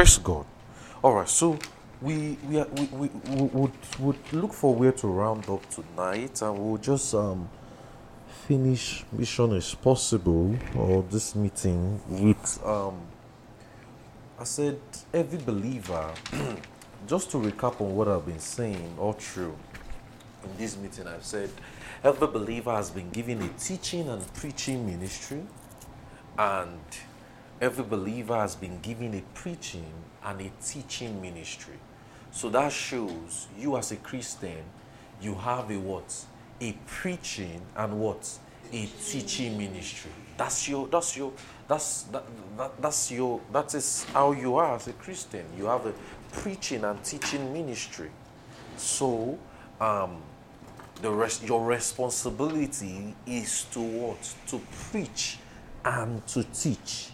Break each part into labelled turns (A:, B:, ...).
A: Praise God. All right, so we we, are, we, we, we would, would look for where to round up tonight and we'll just um, finish mission as possible or this meeting with um, I said every believer just to recap on what I've been saying all through in this meeting I've said every believer has been given a teaching and preaching ministry and every believer has been given a preaching and a teaching ministry. So that shows you as a Christian, you have a what? A preaching and what? A teaching ministry. That's your that's your that's that, that that's your that is how you are as a Christian. You have a preaching and teaching ministry. So um the rest your responsibility is to what? To preach and to teach.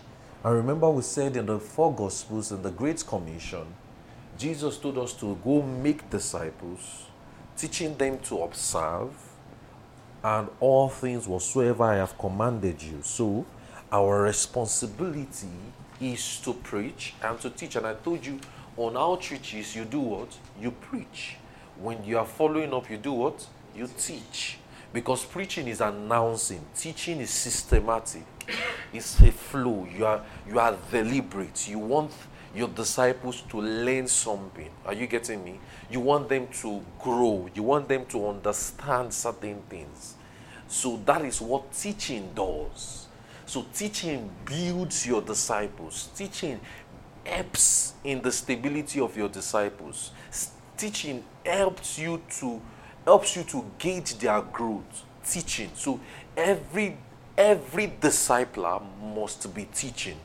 A: I remember we said in the four Gospels in the Great Commission, Jesus told us to go make disciples, teaching them to observe and all things whatsoever I have commanded you. So, our responsibility is to preach and to teach. And I told you on outreaches, you do what? You preach. When you are following up, you do what? You teach. Because preaching is announcing, teaching is systematic. It's a flow. You are you are deliberate. You want your disciples to learn something. Are you getting me? You want them to grow. You want them to understand certain things. So that is what teaching does. So teaching builds your disciples. Teaching helps in the stability of your disciples. Teaching helps you to helps you to gauge their growth. Teaching. So every every discipler must be teaching.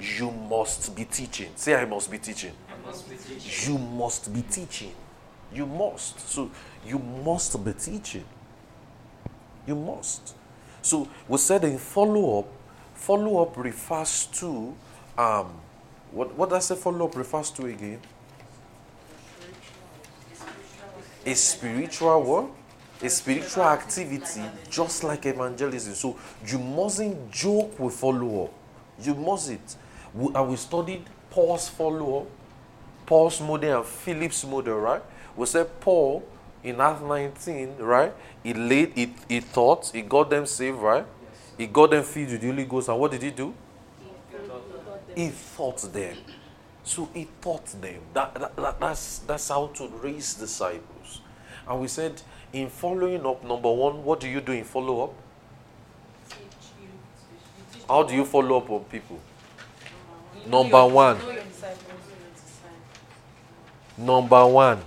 A: You must be teaching. Say, I must be teaching.
B: I Must be teaching.
A: You must be teaching. You must. So, you must be teaching. You must. So, we said in follow up, follow up refers to, um, what, what does the follow up refers to again? A spiritual what? a spiritual activity just like evangelism. So you mustn't joke with follow up. You mustn't. We, and we studied Paul's follow up, Paul's model and Philip's model, right? We said Paul in Acts 19, right? He laid, he, he thought, he got them saved, right? He got them filled with the Holy Ghost. And what did he do? He thought them. So he taught them. That, that, that, that's, that's how to raise disciples. And we said in following up, number one, what do you do in follow up? How do you follow up on people? Number one. Number one.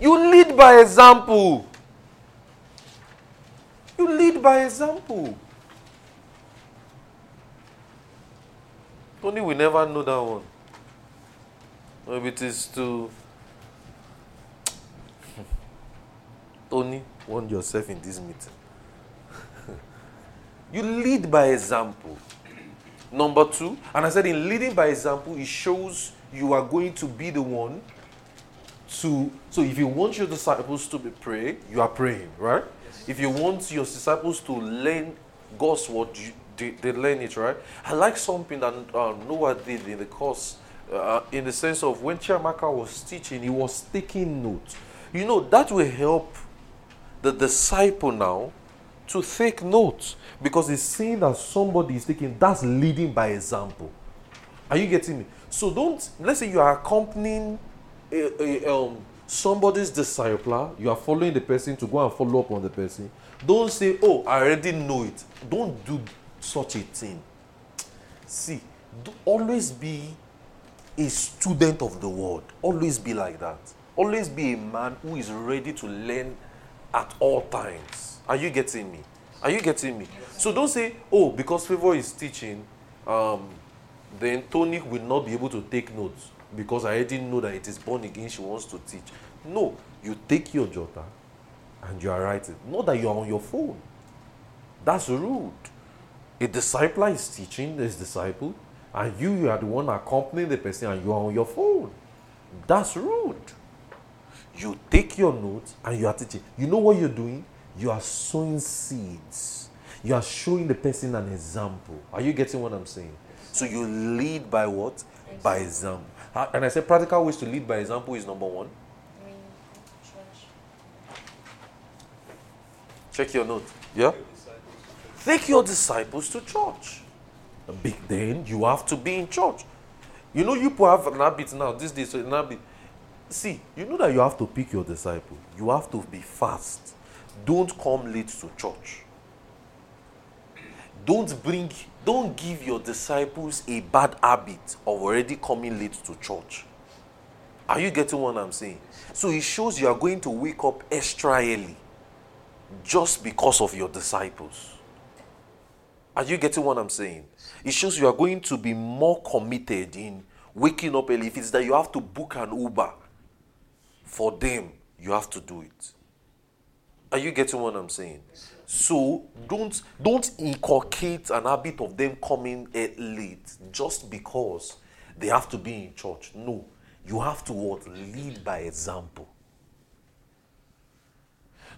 A: You lead by example. You lead by example. Only we never know that one. Maybe it is to Tony, warn yourself in this meeting. you lead by example. Number two, and I said in leading by example, it shows you are going to be the one to. So if you want your disciples to be praying, you are praying, right? Yes. If you want your disciples to learn God's word, you, they, they, learn it, right? I like something that uh, Noah did in the course, uh, in the sense of when Chiamaka was teaching, he was taking notes. You know, that will help the disciple now to take notes because he's seeing that somebody is taking that's leading by example. Are you getting me? So don't let's say you are accompanying a, a, um, somebody's discipler, you are following the person to go and follow up on the person. Don't say, "Oh, I already know it." Don't do such a thing. See, always be a student of the word. Always be like that. Always be a man who is ready to learn at all times. Are you getting me? Are you getting me? So don't say, oh, because favor is teaching, um, then Tony will not be able to take notes because I didn't know that it is born again. She wants to teach. No, you take your jota and you are writing. Not that you are on your phone. That's rude. A disciple is teaching his disciple, and you, you are the one accompanying the person, and you are on your phone. That's rude. You take your notes and you are teaching. You know what you're doing? You are sowing seeds. You are showing the person an example. Are you getting what I'm saying? So you lead by what? By example. And I said practical ways to lead by example is number one. Check your note. Yeah? Take your disciples to church. Big then you have to be in church. You know, you have an habit now, this days, so an habit. See, you know that you have to pick your disciple. You have to be fast. Don't come late to church. Don't bring, don't give your disciples a bad habit of already coming late to church. Are you getting what I'm saying? So it shows you are going to wake up extra early just because of your disciples. Are you getting what I'm saying? It shows you are going to be more committed in waking up early. If it's that you have to book an Uber for them, you have to do it. Are you getting what I'm saying? So don't don't inculcate an habit of them coming late just because they have to be in church. No, you have to what lead by example.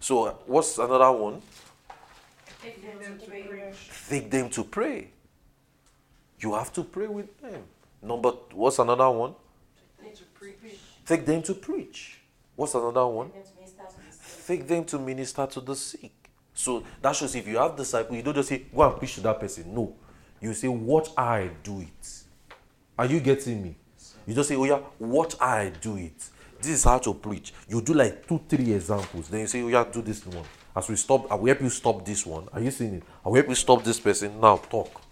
A: So uh, what's another one? Take them to pray. Take them to pray. You have to pray with them. Number what's another one? Take them to preach. Take them to preach. What's another one? Take them to minister to the sick. So that shows if you have disciples, you don't just say, go and preach to that person. No. You say, watch I do it. Are you getting me? You just say, oh yeah, watch I do it. This is how to preach. You do like two, three examples. Then you say, oh yeah, do this one. As we stop, I will help you stop this one. Are you seeing it? I will help you stop this person. Now talk.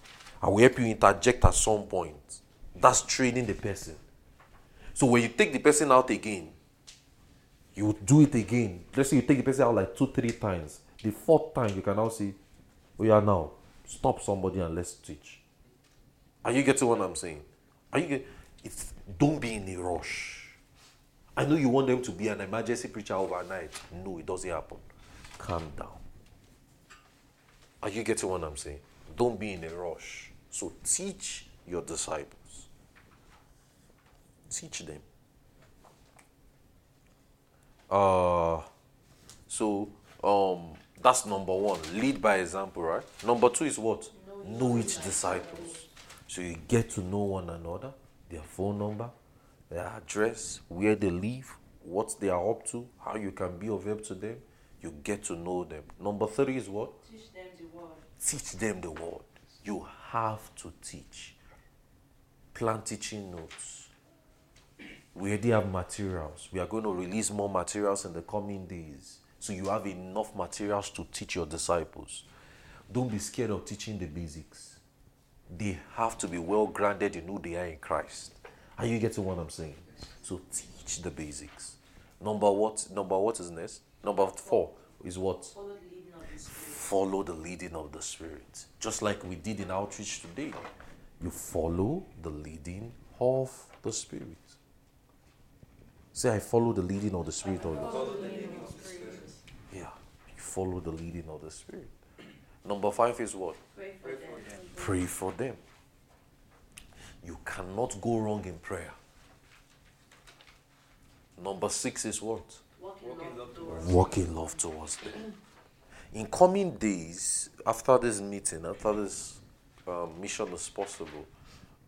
A: I will help you interject at some point. That's training the person. So when you take the person out again, you do it again. Let's say you take the person out like two, three times. The fourth time, you can now say, Oh, yeah, now stop somebody and let's teach. Are you getting what I'm saying? Are you get, it's don't be in a rush. I know you want them to be an emergency preacher overnight. No, it doesn't happen. Calm down. Are you getting what I'm saying? Don't be in a rush. So teach your disciples. Teach them. Uh so um that's number one. Lead by example, right? Number two is what? Know, know each disciples. So you get to know one another, their phone number, their address, where they live, what they are up to, how you can be of help to them. You get to know them. Number three is what?
B: Teach them the word.
A: Teach them the word. You have to teach. Plan teaching notes. We already have materials. We are going to release more materials in the coming days so you have enough materials to teach your disciples. Don't be scared of teaching the basics. They have to be well grounded in who they are in Christ. Are you getting what I'm saying? So teach the basics. Number what? Number what is next? Number four is what?
B: Follow the leading of the Spirit.
A: Follow the leading of the Spirit. Just like we did in outreach today. You follow the leading of the Spirit. Say, I follow the leading of the Spirit. Of God. Yeah, you follow the leading of the Spirit. Number five is what?
B: Pray for them.
A: You cannot go wrong in prayer. Number six is what?
B: Walk in love towards
A: them. In coming days, after this meeting, after this um, mission is possible,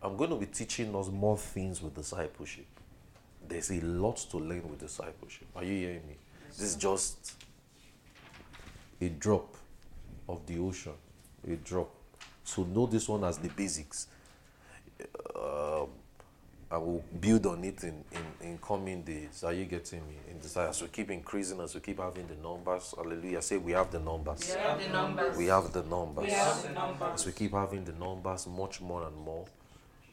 A: I'm going to be teaching us more things with discipleship. There's a lot to learn with discipleship. Are you hearing me? This is just a drop of the ocean, a drop. So know this one as the basics. Um, I will build on it in, in, in coming days. Are you getting me? In this, as we keep increasing, as we keep having the numbers. Hallelujah. Say we have the numbers.
B: We have the numbers.
A: We have the numbers.
B: We have the numbers.
A: As we keep having the numbers, much more and more,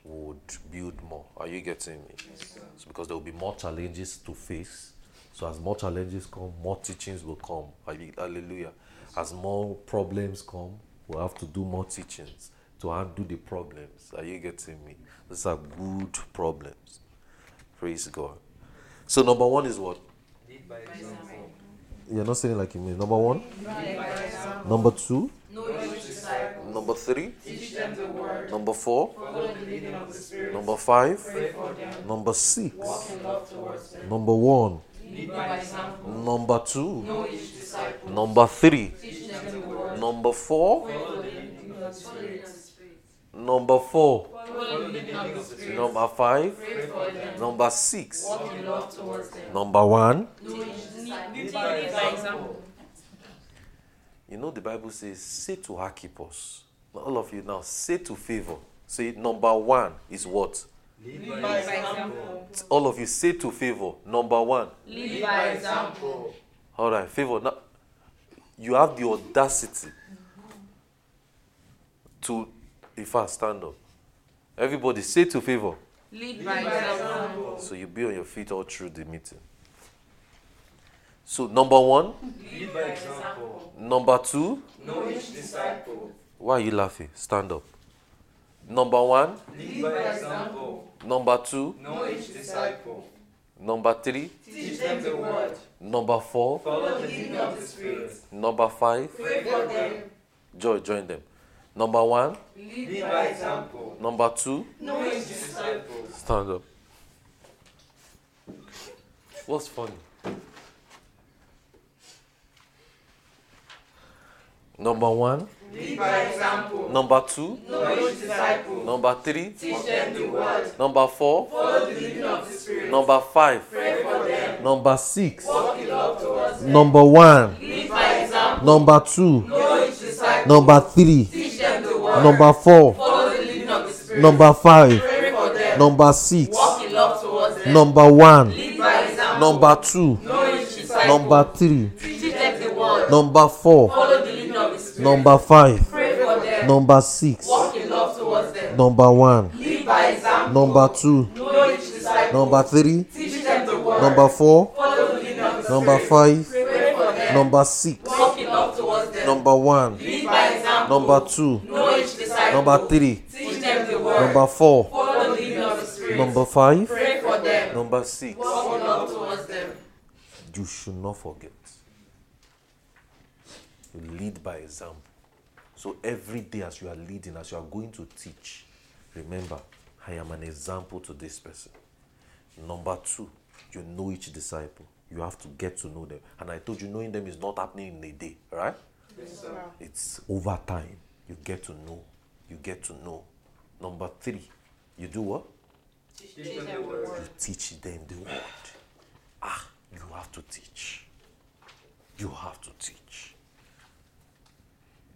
A: would build more. Are you getting me?
B: Yes,
A: it's because there will be more challenges to face. So as more challenges come, more teachings will come. Hallelujah. As more problems come, we'll have to do more teachings to undo the problems. Are you getting me? These are good problems. Praise God. So number one is what? You're not saying like you mean. Number one? Number two? Number three? Number four? Number five? Number six? Number one? Number two. Number three. Number four. Number four.
B: Follow the leading of the Spirit.
A: Number five.
B: Pray for them.
A: Number six.
B: Walk in love towards them.
A: Number one.
B: Lead lead by example.
A: You know the Bible says, say to Archippus. All of you now, say to favor. Say number one is what?
B: Lead by example.
A: All of you say to favor. Number one.
B: Lead by example.
A: All right, favor. Now, you have the audacity to, if I stand up. Everybody say to favor.
B: Lead by example.
A: So you be on your feet all through the meeting. So number one,
B: Lead by example.
A: number two.
B: Know each disciple.
A: Why are you laughing? Stand up. Number one,
B: Lead by example.
A: number two,
B: Know each disciple.
A: number three,
B: Teach them the word.
A: number four,
B: Follow the leading of the Spirit.
A: number five.
B: Pray for them.
A: Joy, join them. Number one,
B: Lead by example.
A: number two,
B: Know each disciple.
A: stand up. What's funny? Number one,
B: Lead by example.
A: number two,
B: Know each disciple.
A: number three,
B: Teach them the word.
A: number four,
B: Follow the leading of the Spirit.
A: number five,
B: Pray for them.
A: number six,
B: Walk in love towards them.
A: number one,
B: Lead by example.
A: number two,
B: Know each disciple.
A: number three,
B: Teach them the word.
A: number four,
B: Follow the leading of the Spirit.
A: number five,
B: Pray for them.
A: number six,
B: Walk in love towards them.
A: number one,
B: Lead by example.
A: number two,
B: Know each disciple.
A: number three,
B: Teach them the word.
A: number four,
B: Follow
A: number five, number six, number one, number two, number three, number four, number five, number six, number one, number two, number three, number four, number five, number six. You should not forget. You lead by example. So every day as you are leading, as you are going to teach, remember, I am an example to this person. Number two, you know each disciple. You have to get to know them. And I told you, knowing them is not happening in a day, right? It's over time. You get to know. You get to know. Number three, you do what? You teach them the word. Ah, you have to teach. You have to teach.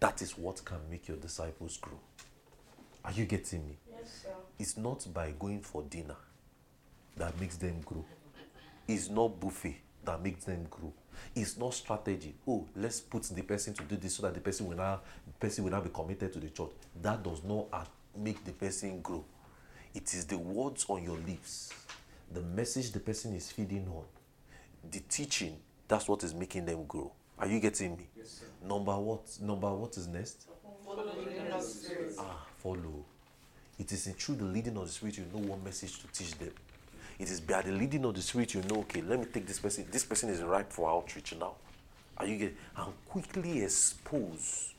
A: That is what can make your disciples grow. Are you getting me?
B: Yes, sir.
A: It's not by going for dinner that makes them grow. It's not buffet that makes them grow. It's not strategy. Oh, let's put the person to do this so that the person will now, the person will now be committed to the church. That does not make the person grow. It is the words on your lips, the message the person is feeding on, the teaching. That's what is making them grow. Are you getting me? Yes, sir. Number what? Number what is next?
B: Follow the leading of the Spirit.
A: Ah, follow. It is in through the leading of the Spirit you know what message to teach them. It is by the leading of the Spirit you know, okay, let me take this person. This person is ripe for outreach now. Are you getting? And quickly expose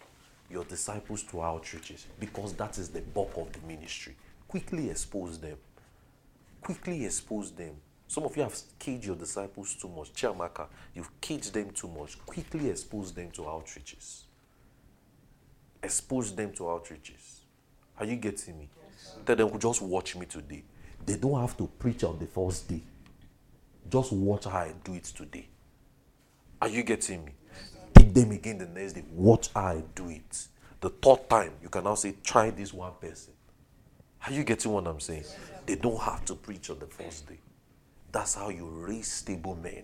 A: your disciples to outreaches because that is the bulk of the ministry. Quickly expose them. Quickly expose them. Some of you have caged your disciples too much. Chiamaka, you've caged them too much. Quickly expose them to outreaches. Expose them to outreaches. Are you getting me? Tell them, just watch me today. They don't have to preach on the first day. Just watch how I do it today. Are you getting me? Pick them again the next day. Watch how I do it. The third time, you can now say, try this one person. Are you getting what I'm saying? They don't have to preach on the first day. That's how you raise stable men.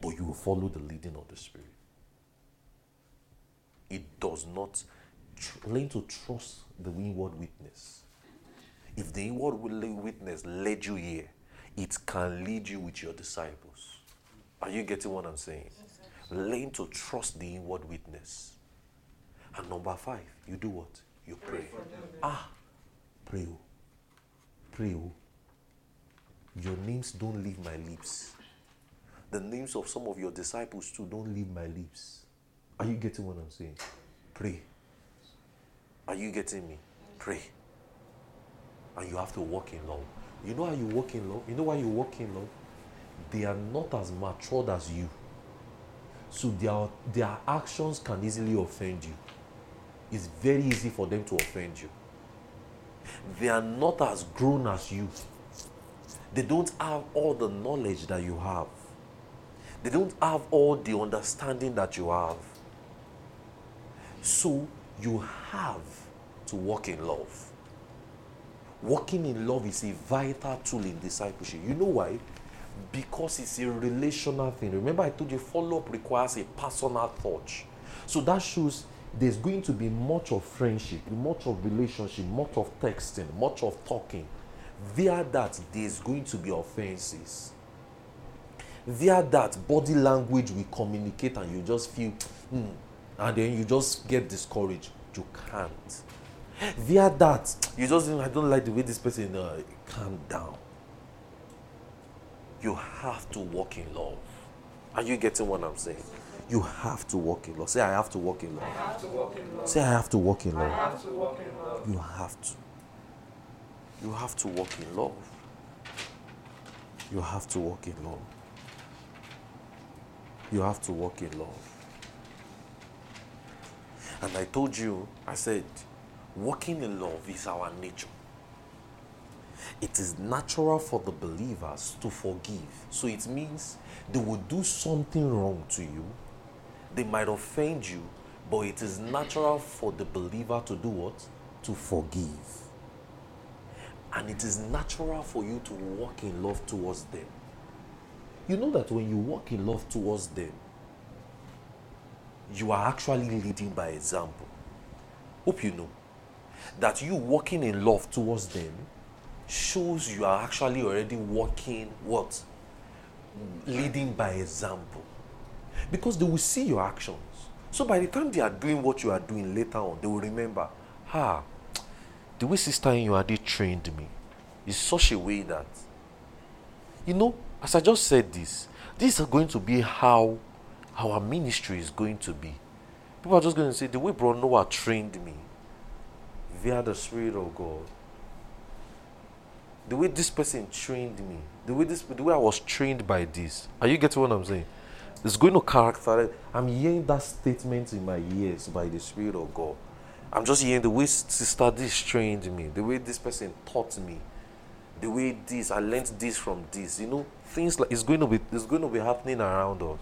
A: But you will follow the leading of the Spirit. It does not tr- learn to trust the inward witness. If the inward witness led you here, it can lead you with your disciples. Are you getting what I'm saying? Learn to trust the inward witness. And number five, you do what? You pray. Ah, pray. oh. Pray. Your names don't leave my lips. The names of some of your disciples too don't leave my lips. Are you getting what I'm saying? Pray. Are you getting me? Pray. And you have to walk in love. You know how you walk in love? You know why you walk in love? They are not as matured as you. So their, their actions can easily offend you. it's very easy for them to offend you. They are not as grown as you. They don't have all the knowledge that you have. They don't have all the understanding that you have. So you have to walk in love. Walking in love is a vital tool in discipleship. You know why? Because it's a relational thing. Remember, I told you follow up requires a personal touch. So that shows there's going to be much of friendship, much of relationship, much of texting, much of talking. Via that, there's going to be offenses. Via that, body language we communicate and you just feel, hmm, and then you just get discouraged. You can't. Via that, you just, I don't like the way this person, uh, calm down. You have to walk in love. Are you getting what I'm saying? You have to walk in love. Say, I have to walk in love.
B: I have to walk in love.
A: Say, I have to walk in
B: I
A: love.
B: have to walk in love.
A: You have to. You have to walk in love. You have to walk in love. You have to walk in love. And I told you, I said, walking in love is our nature. It is natural for the believers to forgive. So it means they will do something wrong to you. They might offend you, but it is natural for the believer to do what? To forgive. And it is natural for you to walk in love towards them. You know that when you walk in love towards them, you are actually leading by example. Hope you know that you walking in love towards them shows you are actually already walking what? Leading by example. Because they will see your actions. So by the time they are doing what you are doing later on, they will remember, ah, the way Sister Inyuade trained me is such a way that, you know, as I just said this, this is going to be how our ministry is going to be. People are just going to say, the way Bro Noah trained me via the Spirit of God, the way this person trained me, the way this, the way I was trained by this. Are you getting what I'm saying? It's going to characterize. I'm hearing that statement in my ears by the Spirit of God. I'm just hearing the way Sister this trained me, the way this person taught me, the way this I learned this from this. You know, things like it's going to be it's going to be happening around us,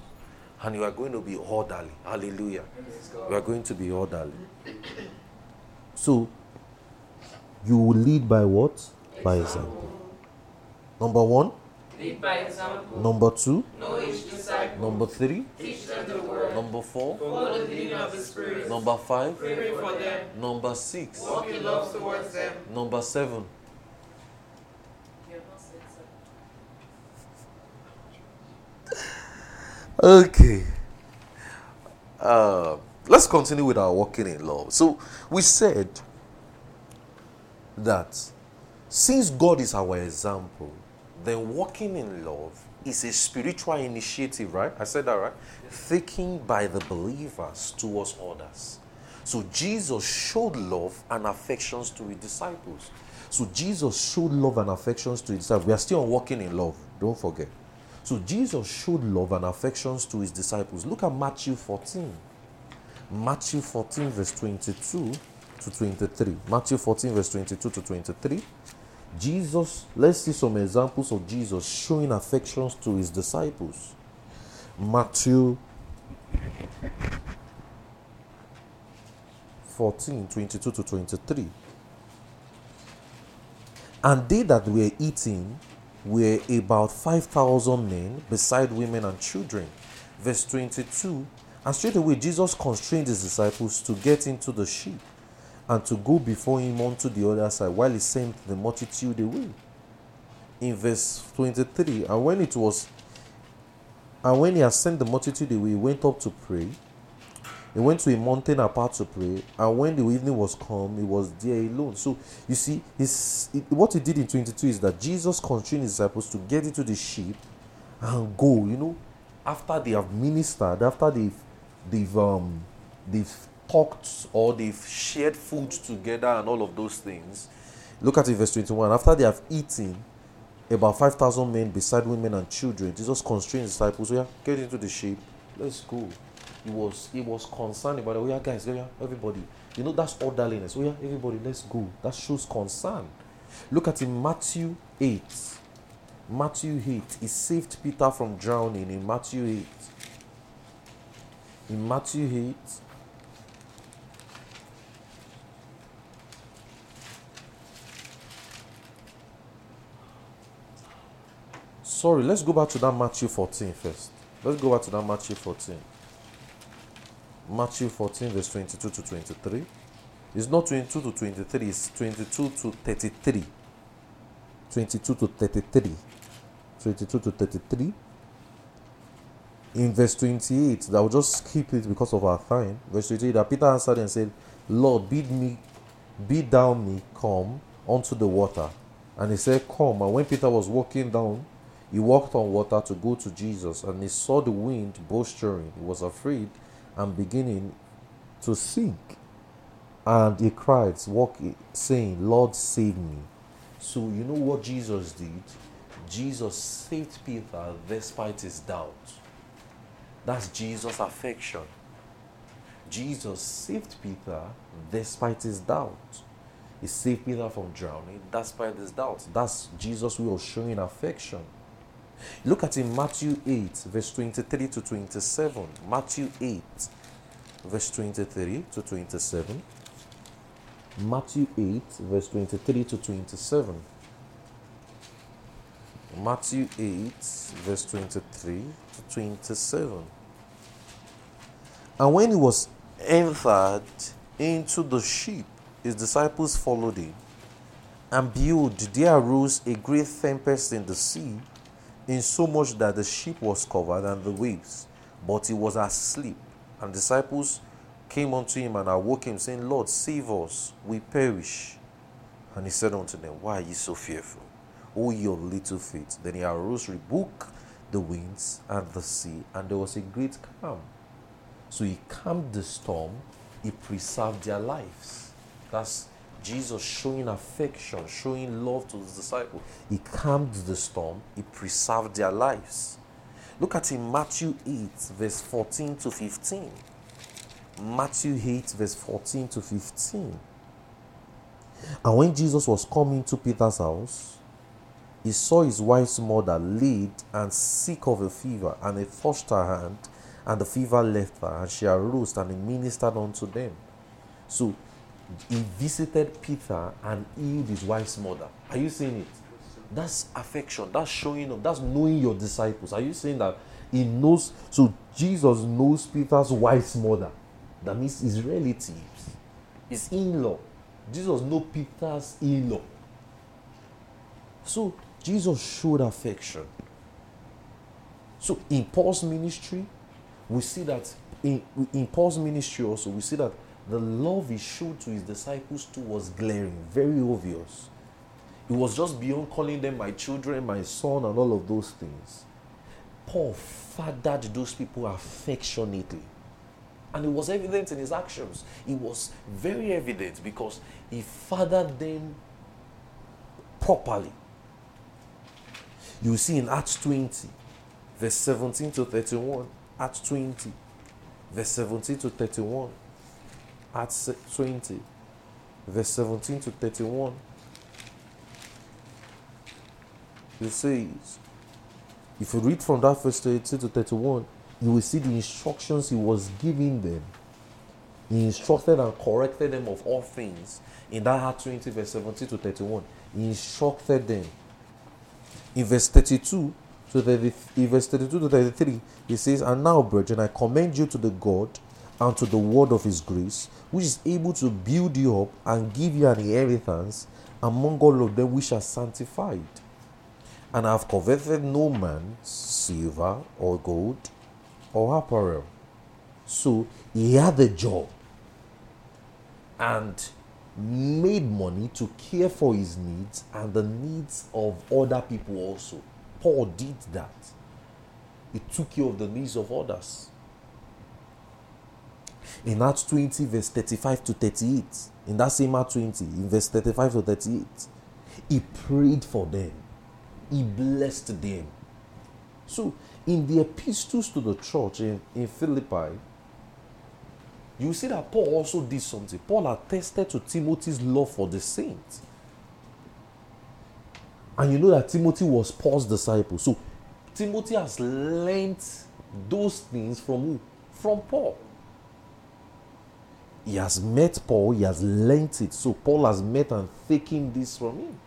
A: and you are going to be orderly. Hallelujah. You are going to be orderly. So you will lead by what? By example. Number one.
B: Lead by example.
A: Number two.
B: Know each disciple.
A: Number three.
B: Teach them the word.
A: Number four.
B: Follow the leading of the Spirit.
A: Number five.
B: Pray for them.
A: Number six.
B: Walk in love towards them.
A: Number seven. Okay. Uh, let's continue with our walking in love. So we said that since God is our example, then walking in love is a spiritual initiative, right? I said that right? Thinking by the believers towards others. So Jesus showed love and affections to his disciples. So Jesus showed love and affections to his disciples. We are still walking in love. Don't forget. So Jesus showed love and affections to his disciples. Look at Matthew 14. Matthew 14, verse 22 to 23. Matthew 14, verse 22 to 23. Jesus, let's see some examples of Jesus showing affections to his disciples. Matthew 14, 22 to 23. And they that were eating were about 5,000 men, beside women and children. Verse 22 And straightway Jesus constrained his disciples to get into the ship and to go before him unto the other side while he sent the multitude away. In verse 23 And when it was, and when he had sent the multitude away, he went up to pray. He went to a mountain apart to pray, and when the evening was come, he was there alone. So you see, his, what he did in 22 is that Jesus constrained his disciples to get into the ship and go. You know, after they have ministered, after they've they've um they've talked or they've shared food together and all of those things. Look at it, verse 21. After they have eaten, about 5,000 men beside women and children, Jesus constrained his disciples, yeah, get into the ship, let's go. He was he was concerned about, oh yeah, guys, yeah, everybody, You know, that's orderliness. Oh, yeah, everybody, let's go. That shows concern. Look at in Matthew 8. Matthew 8. He saved Peter from drowning in Matthew 8. In Matthew 8. Sorry, let's go back to that Matthew 14 first. Let's go back to that Matthew 14. Matthew 14, verse 22 to 23. It's not 22 to 23, it's 22 to 33. 22 to 33. 22 to 33. In verse 28, I will just skip it because of our time. Verse 28, that Peter answered and said, Lord, bid me, bid thou me come unto the water. And he said, Come. And when Peter was walking down, he walked on water to go to Jesus, and he saw the wind boisterous. He was afraid and beginning to sink. And he cried, saying, Lord, save me. So, you know what Jesus did? Jesus saved Peter despite his doubt. That's Jesus' affection. Jesus saved Peter despite his doubt. He saved Peter from drowning despite his doubt. That's Jesus' way of showing affection. Look at in Matthew 8, verse 23 to 27. Matthew 8, verse 23 to 27. Matthew 8, verse 23 to 27. Matthew 8, verse 23 to 27. And when he was entered into the ship, his disciples followed him. And behold, there arose a great tempest in the sea, insomuch that the ship was covered and the waves, but he was asleep. And disciples came unto him and awoke him, saying, Lord, save us, we perish. And he said unto them, Why are ye so fearful? O ye of little faith. Then he arose, rebuked the winds and the sea, and there was a great calm. So he calmed the storm, he preserved their lives. That's Jesus showing affection, showing love to his disciples. He calmed the storm, he preserved their lives. Look at in Matthew 8, verse 14 to 15. Matthew 8, verse 14 to 15. And when Jesus was coming to Peter's house, he saw his wife's mother laid and sick of a fever, and he touched her hand, and the fever left her, and she arose and he ministered unto them. So he visited Peter and healed his wife's mother. Are you seeing it? That's affection. That's showing up. That's knowing your disciples. Are you saying that he knows? So Jesus knows Peter's wife's mother. That means his relatives, his in-law. Jesus knows Peter's in-law. So Jesus showed affection. So in Paul's ministry, we see that in, in Paul's ministry also, we see that the love he showed to his disciples too was glaring, very obvious. It was just beyond calling them my children, my son, and all of those things. Paul fathered those people affectionately. And it was evident in his actions. It was very evident because he fathered them properly. You see in Acts 20, verse 17 to 31. Acts 20, verse 17 to 31. Acts 20, verse 17 to 31. It says, if you read from that verse 18 to 31, you will see the instructions he was giving them. He instructed and corrected them of all things. In that Acts 20, verse 17 to 31, he instructed them. In verse 32 to 30, in verse 32 to 33, he says, And now, brethren, I commend you to the God and to the word of his grace, which is able to build you up and give you an inheritance among all of them which are sanctified. And I have coveted no man's silver or gold or apparel. So he had a job and made money to care for his needs and the needs of other people also. Paul did that. He took care of the needs of others. In Acts 20, verse 35 to 38, in that same Acts 20, in verse 35 to 38, he prayed for them, he blessed them. So, in the epistles to the church in, in Philippi, you see that Paul also did something. Paul attested to Timothy's love for the saints. And you know that Timothy was Paul's disciple. So Timothy has learned those things from who? From Paul. He has met Paul, he has learnt it. So Paul has met and taken this from him.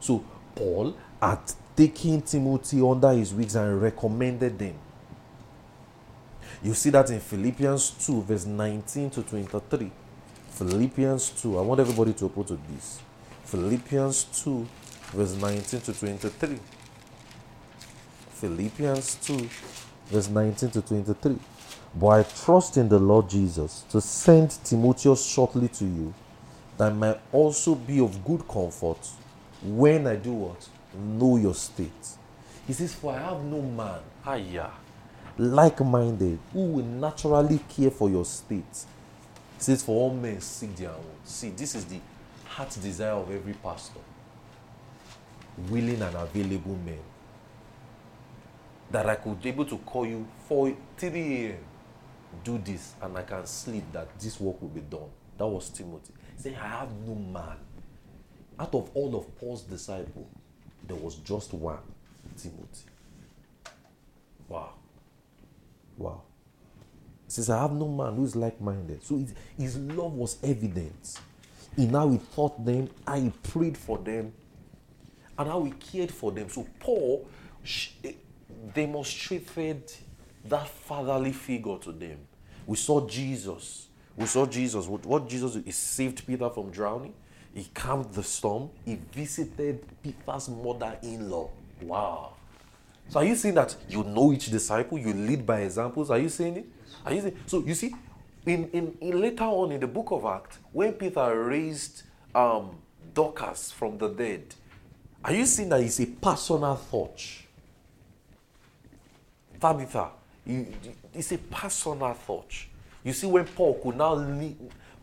A: So Paul had taken Timothy under his wings and recommended them. You see that in Philippians 2, verse 19 to 23. Philippians 2. I want everybody to open to this. Philippians 2, verse 19 to 23. Philippians 2, verse 19 to 23. But I trust in the Lord Jesus to send Timotheus shortly to you, that might also be of good comfort when I do what? Know your state. He says, For I have no man, like minded, who will naturally care for your state. He says, For all men seek their own. See, this is the heart desire of every pastor. Willing and available men. That I could be able to call you for 3 a.m. Do this, and I can sleep that this work will be done. That was Timothy. Said, I have no man. Out of all of Paul's disciples, there was just one, Timothy. Wow. Wow. He says, I have no man who is like minded. So his, his love was evident in how he taught them, how he prayed for them, and how he cared for them. So Paul sh- eh, demonstrated that fatherly figure to them. We saw Jesus. We saw Jesus. What, what Jesus did, he saved Peter from drowning. He calmed the storm. He visited Peter's mother-in-law. Wow. So are you saying that you know each disciple, you lead by examples? Are you saying it? Are you saying so? You see, in, in, in later on in the book of Acts, when Peter raised um, Dorcas from the dead, are you seeing that it's a personal touch? Tabitha, it's a personal thought. You see, when Paul could now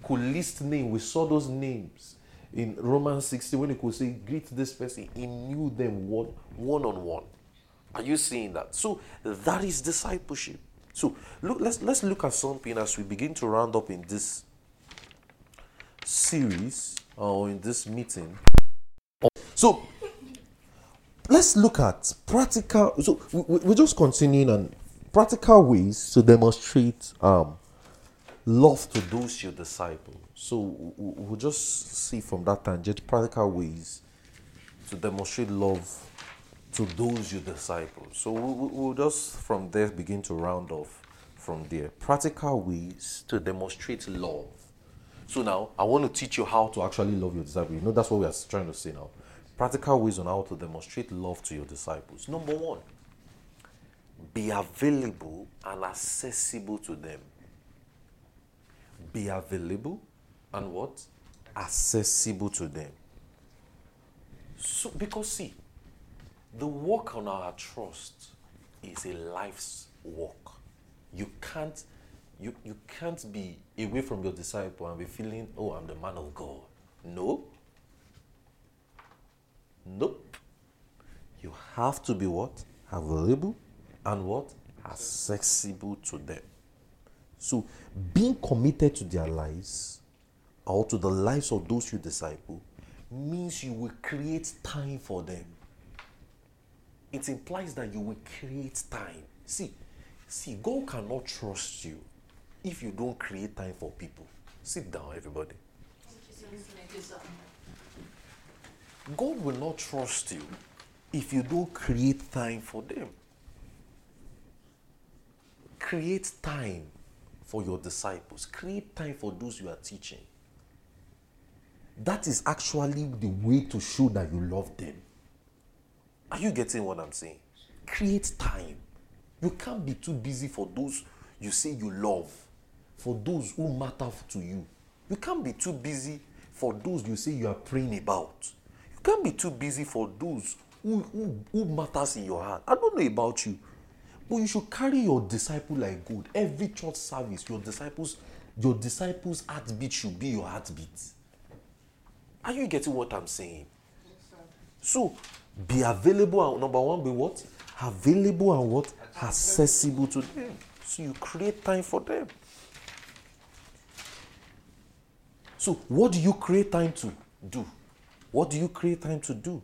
A: could list names, we saw those names in Romans 60 when he could say, Greet this person, he knew them one, on one. Are you seeing that? So that is discipleship. So look, let's let's look at something as we begin to round up in this series or in this meeting. So let's look at practical. So we, we- we're just continuing on practical ways to demonstrate um, love to those you disciple. So we'll just see from that tangent practical ways to demonstrate love to those you disciple. So we- we- we'll just from there begin to round off from there. Practical ways to demonstrate love. So now I want to teach you how to actually love your disciples. You know that's what we are trying to say now. Practical ways on how to demonstrate love to your disciples. Number one, be available and accessible to them. Be available and what? Accessible to them. So because see, the work on our trust is a life's work. You can't you, you can't be away from your disciple and be feeling, oh, I'm the man of God. No. Nope. You have to be what? Available and what? Accessible to them. So being committed to their lives or to the lives of those you disciple means you will create time for them. It implies that you will create time. See, see, God cannot trust you if you don't create time for people. Sit down, everybody. God will not trust you if you don't create time for them. Create time for your disciples, create time for those you are teaching. That is actually the way to show that you love them. Are you getting what I'm saying? Create time. You can't be too busy for those you say you love, for those who matter to you. You can't be too busy for those you say you are praying about. You can't be too busy for those who, who, who matters in your heart. I don't know about you, but you should carry your disciple like gold. Every church service, your disciples, your disciples' heartbeat should be your heartbeat. Are you getting what I'm saying? So be available and number one, be what? Available and what? Accessible to them. So you create time for them. So, what do you create time to do? What do you create time to do?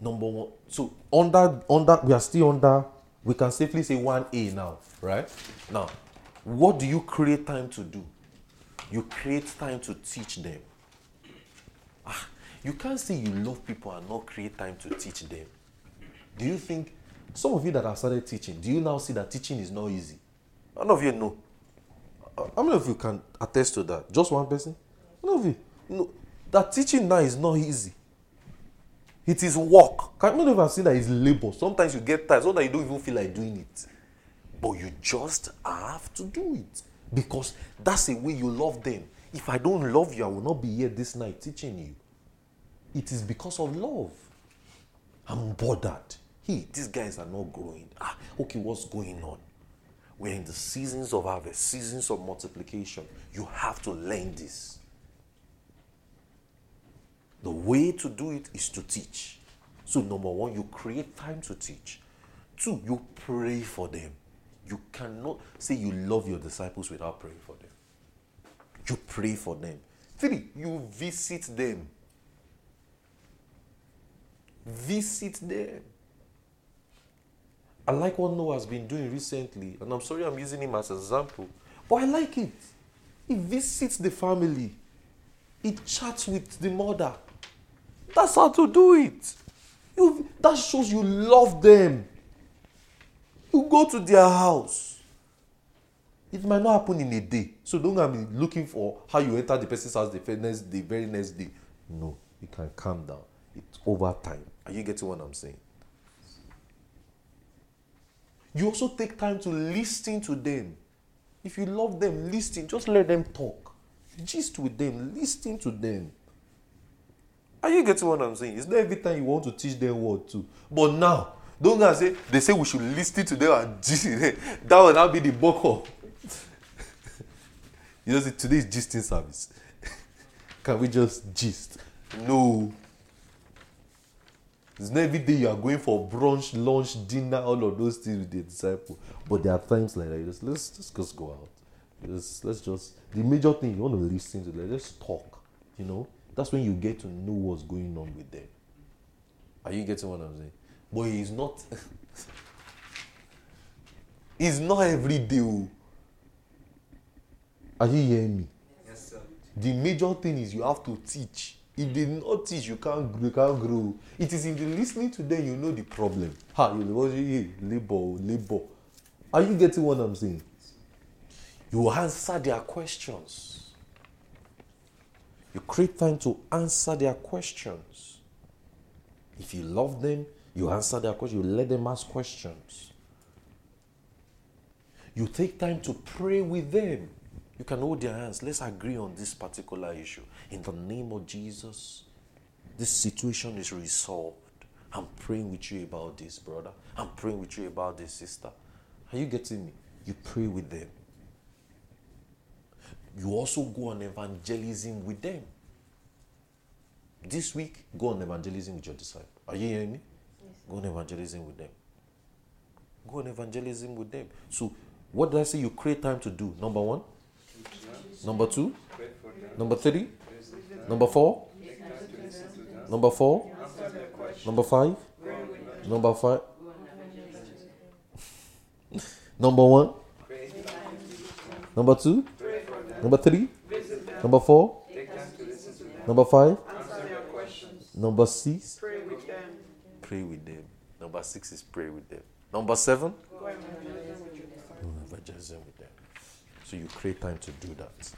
A: Number one. So, under under we are still under. We can safely say one A now, right? Now, what do you create time to do? You create time to teach them. Ah, you can't say you love people and not create time to teach them. Do you think some of you that have started teaching, do you now see that teaching is not easy? None of you know. How many of you can attest to that? Just one person? None of you. No. That teaching now is not easy. It is work. Can you have seen that it's labor? Sometimes you get tired, so that you don't even feel like doing it. But you just have to do it. Because that's the way you love them. If I don't love you, I will not be here this night teaching you. It is because of love. I'm bothered. Hey, these guys are not growing. Ah, okay, what's going on? We're in the seasons of harvest, seasons of multiplication. You have to learn this. The way to do it is to teach. So, number one, you create time to teach. Two, you pray for them. You cannot say you love your disciples without praying for them. You pray for them. Three, you visit them. Visit them. I like what Noah has been doing recently, and I'm sorry I'm using him as an example, but I like it. He visits the family, he chats with the mother. That's how to do it. You, that shows you love them. You go to their house. It might not happen in a day. So don't and be looking for how you enter the person's house the next, very next day. No, you can calm down. It's over time. Are you getting what I'm saying? You also take time to listen to them. If you love them, listen. Just let them talk. Gist with them. Listen to them. Are you getting what I'm saying? It's not every time you want to teach them what to. But now, don't go say they say we should listen to them and gist. that will now be the bulk of. you know, today is gisting service. Can we just gist? No. It's not every day you are going for brunch, lunch, dinner, all of those things with the disciple. But there are times like that. Just let's just, just go out. Just, let's just the major thing you want to listen to. Just talk. You know, that's when you get to know what's going on with them. Are you getting what I'm saying? But he's not. it's not every day. oh. Are you hearing me?
B: Yes, sir.
A: The major thing is you have to teach. If they mm. not teach, you can't grow. You can't grow. It is in the listening to them you know the problem. Ha, you know, hey, labor, oh, labor. Are you getting what I'm saying? You answer their questions. You create time to answer their questions. If you love them, you answer their questions. You let them ask questions. You take time to pray with them. You can hold their hands. Let's agree on this particular issue. In the name of Jesus, this situation is resolved. I'm praying with you about this, brother. I'm praying with you about this, sister. Are you getting me? You pray with them. You also go on evangelism with them. This week, go on evangelism with your disciple. Are you hearing me? Yes. Go on evangelism with them. Go on evangelism with them. So, what did I say you create time to do? Number one. Number two.
B: Pray for them.
A: Number three. Number four.
B: Take time to listen to them.
A: Number four.
B: Answer their questions.
A: Number five. Number five. Number one. Number two. Number three. Number four. Number five. Number six.
B: Pray with them.
A: Number six is pray with them. Number seven. With them. So you create time to do that.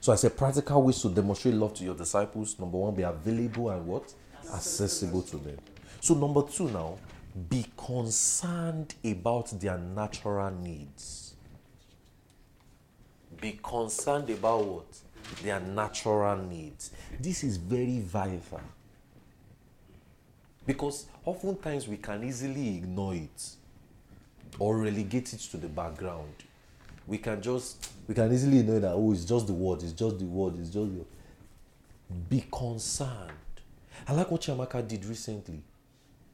A: So I said practical ways to demonstrate love to your disciples. Number one, be available and what? Accessible to them. So number two now, be concerned about their natural needs. Be concerned about what? Their natural needs. This is very vital. Because oftentimes we can easily ignore it or relegate it to the background. We can just we can easily know that oh it's just the word, it's just the word, it's just the be concerned. I like what Chiamaka did recently.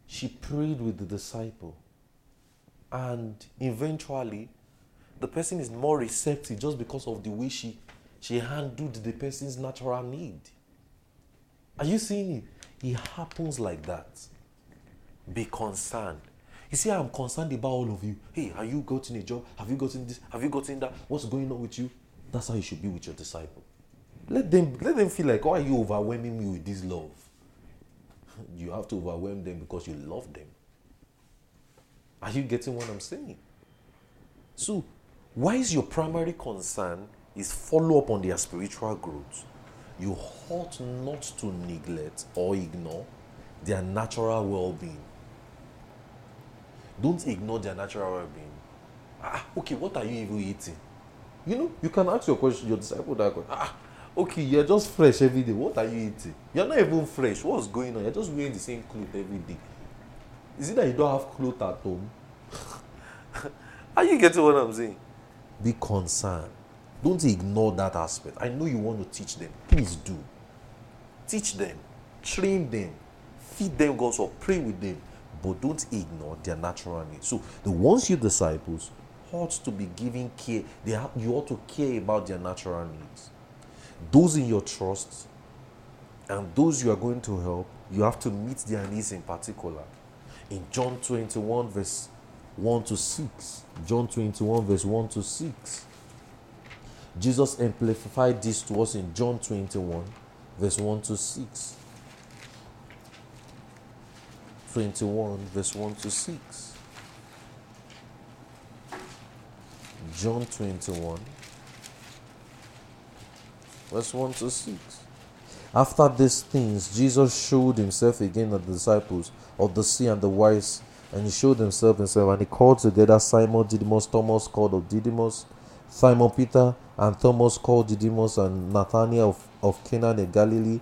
A: She prayed with the disciple, and eventually, the person is more receptive just because of the way she She handled the person's natural need. Are you seeing it? It happens like that. Be concerned. You see, I'm concerned about all of you. Hey, have you gotten a job? Have you gotten this? Have you gotten that? What's going on with you? That's how you should be with your disciple. Let them let them feel like, why are you overwhelming me with this love? You have to overwhelm them because you love them. Are you getting what I'm saying? So, why is your primary concern is follow up on their spiritual growth? You ought not to neglect or ignore their natural well-being. Don't ignore their natural well-being. Ah, okay, what are you even eating? You know, you can ask your question, your disciple that question. Ah, okay, you're just fresh every day. What are you eating? You're not even fresh. What's going on? You're just wearing the same clothes every day. Is it that you don't have clothes at home? are you getting what I'm saying? Be concerned. Don't ignore that aspect. I know you want to teach them. Please do. Teach them, train them, feed them God's word, pray with them, but don't ignore their natural needs. So the ones you disciples ought to be giving care. They have, you ought to care about their natural needs. Those in your trust and those you are going to help, you have to meet their needs in particular. In John 21, verse 1 to 6. John 21, verse 1 to 6. Jesus amplified this to us in John 21, verse 1 to 6. 21, verse 1 to 6. John 21, verse 1 to 6. After these things, Jesus showed himself again to the disciples of the sea and the wise, and he showed himself himself, and he called together Simon Didymus, Thomas called of Didymus, Simon Peter, and Thomas called Didymus, and Nathanael of, of Canaan in Galilee,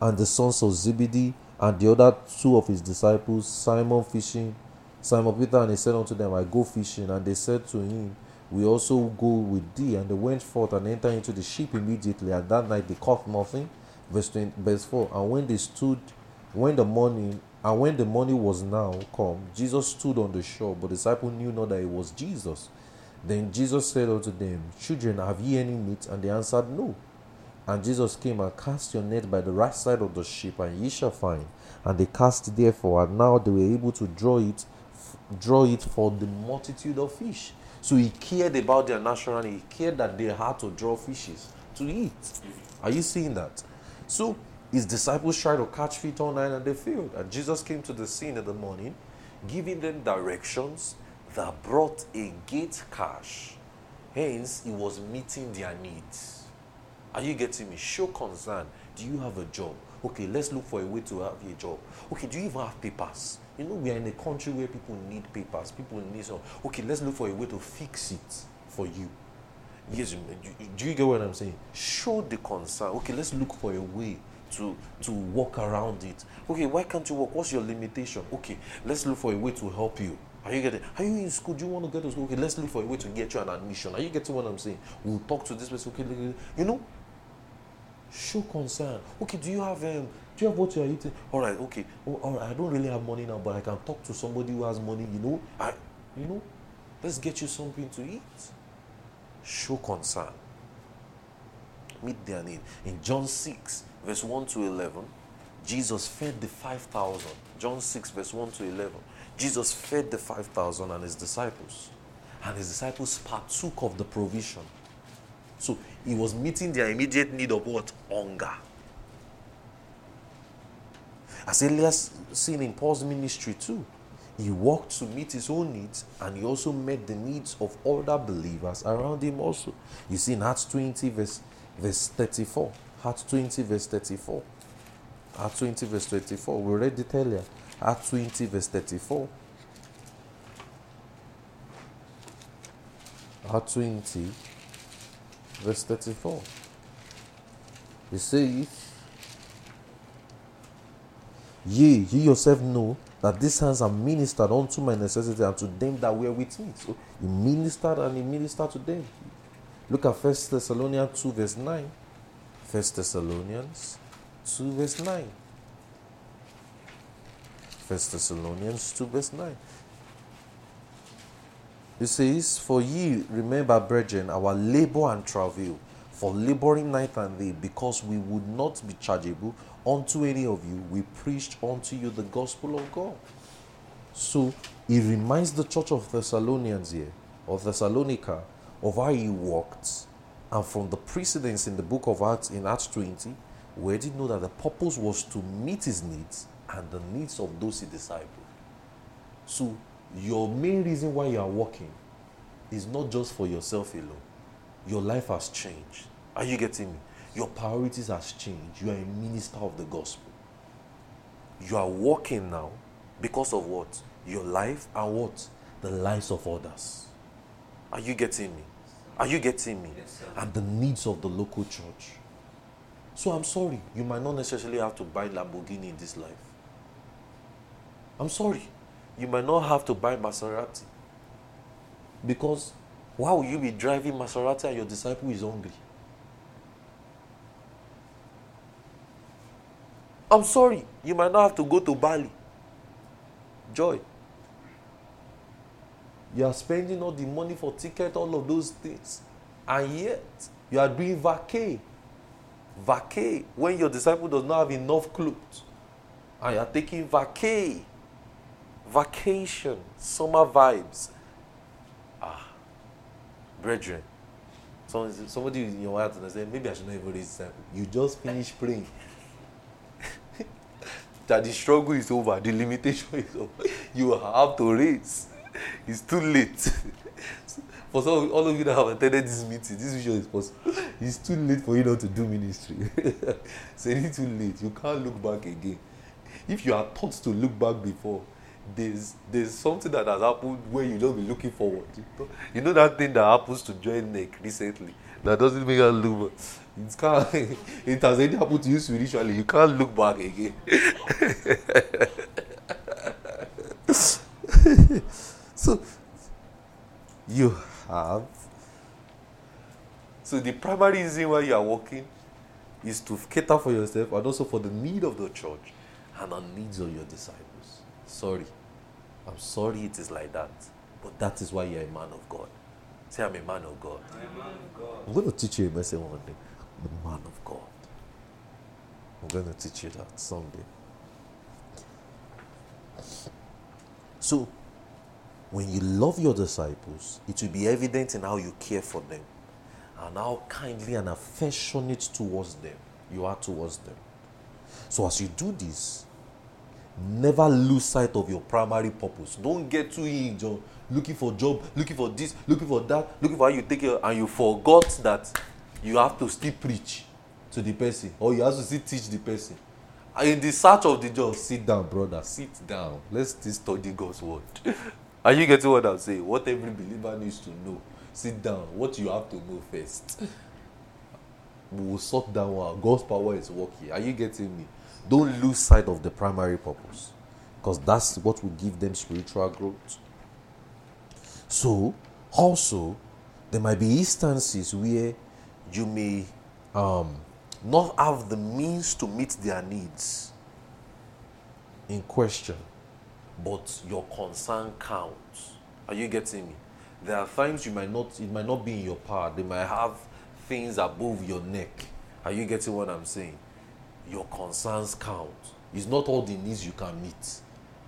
A: and the sons of Zebedee, and the other two of his disciples, Simon fishing, Simon Peter, and he said unto them, I go fishing. And they said to him, We also go with thee. And they went forth and entered into the ship immediately. And that night they caught nothing. Verse 20, verse 4. And when they stood, when the morning, and when the morning was now come, Jesus stood on the shore, but the disciple knew not that it was Jesus. Then Jesus said unto them, Children, have ye any meat? And they answered, No. And Jesus came and cast your net by the right side of the ship, and ye shall find. And they cast therefore, and now they were able to draw it, draw it for the multitude of fish. So he cared about their need. He cared that they had to draw fishes to eat. Are you seeing that? So his disciples tried to catch fish all night and they failed. And Jesus came to the scene in the morning, giving them directions that brought a gate cash. Hence, he was meeting their needs. Are you getting me? Show concern. Do you have a job? Okay, let's look for a way to have a job. Okay, do you even have papers? You know, we are in a country where people need papers. People need some. Okay, let's look for a way to fix it for you. Yes, do you get what I'm saying? Show the concern. Okay, let's look for a way to to work around it. Okay, why can't you work? What's your limitation? Okay, let's look for a way to help you. Are you getting? Are you in school? Do you want to get to school? Okay, let's look for a way to get you an admission. Are you getting what I'm saying? We'll talk to this person. Okay, you know, show concern. Okay, do you have um, do you have what you are eating? All right, okay. Oh, all right, I don't really have money now, but I can talk to somebody who has money. You know, I, you know, let's get you something to eat. Show concern. Meet their need. In John six, verse one to eleven, Jesus fed the five thousand. John six, verse one to eleven, Jesus fed the five thousand and his disciples, and his disciples partook of the provision. So he was meeting their immediate need of what? Hunger. As Elias seen in Paul's ministry too, he worked to meet his own needs and he also met the needs of other believers around him also. You see in Acts 20 verse, verse 34. Acts 20 verse 34. Acts 20 verse 34. We read it earlier. Acts 20 verse 34. Acts 20 verse 34. It says, Ye, ye yourself know that these hands are ministered unto my necessity and to them that were with me. So he ministered and he ministered to them. Look at First Thessalonians 2, verse 9. First Thessalonians 2, verse 9. First Thessalonians 2, verse 9. It says, For ye remember, brethren, our labor and travail, for laboring night and day, because we would not be chargeable unto any of you. We preached unto you the gospel of God. So he reminds the church of Thessalonians here, of Thessalonica, of how he walked. And from the precedents in the book of Acts, in Acts 20, we did know that the purpose was to meet his needs and the needs of those he discipled. So your main reason why you are walking is not just for yourself alone. Your life has changed. Are you getting me? Your priorities has changed. You are a minister of the gospel. You are walking now because of what? Your life and what? The lives of others. Are you getting me? Are you getting me? and the needs of the local church. So I'm sorry, you might not necessarily have to buy Lamborghini in this life. I'm sorry, you might not have to buy Maserati. Because why will you be driving Maserati and your disciple is hungry? I'm sorry, you might not have to go to Bali. Joy. You are spending all the money for ticket, all of those things. And yet, you are doing vacay. Vacay when your disciple does not have enough clothes. And you are taking vacay. Vacation. Summer vibes. Ah. Brethren. Somebody, in your heart and say, maybe I should not even raise. You just finished praying. that the struggle is over, the limitation is over. You have to raise. It's too late. for some all of you that have attended this meeting, this vision is possible. It's too late for you not to do ministry. so it's too late. You can't look back again. If you are taught to look back before, there's there's something that has happened where you don't be looking forward. You know, that thing that happens to join neck recently that doesn't make us look back. It can't it has already happened to you spiritually. You can't look back again. So you have so the primary reason why you are working is to cater for yourself and also for the need of the church and the needs of your disciples. Sorry. I'm sorry it is like that. But that is why you're a man of God. Say, I'm a man of God. I'm going to teach you a message one day. The man of God. I'm going to teach you that someday. So, when you love your disciples, it will be evident in how you care for them and how kindly and affectionate towards them you are towards them. So, as you do this, never lose sight of your primary purpose. Don't get too in looking for job, looking for this, looking for that, looking for how you take care, and you forgot that you have to still preach to the person or you have to still teach the person. In the search of the job, sit down, brother, sit down. Let's still study God's word. Are you getting what I'm saying? What every believer needs to know. Sit down. What you have to know first. We will sort that one. God's power is working. Are you getting me? Don't lose sight of the primary purpose. Because that's what will give them spiritual growth. So, also, there might be instances where you may um, not have the means to meet their needs in question, but your concern counts. Are you getting me? There are times you might not, it might not be in your power. They might have things above your neck. Are you getting what I'm saying? Your concerns count. It's not all the needs you can meet.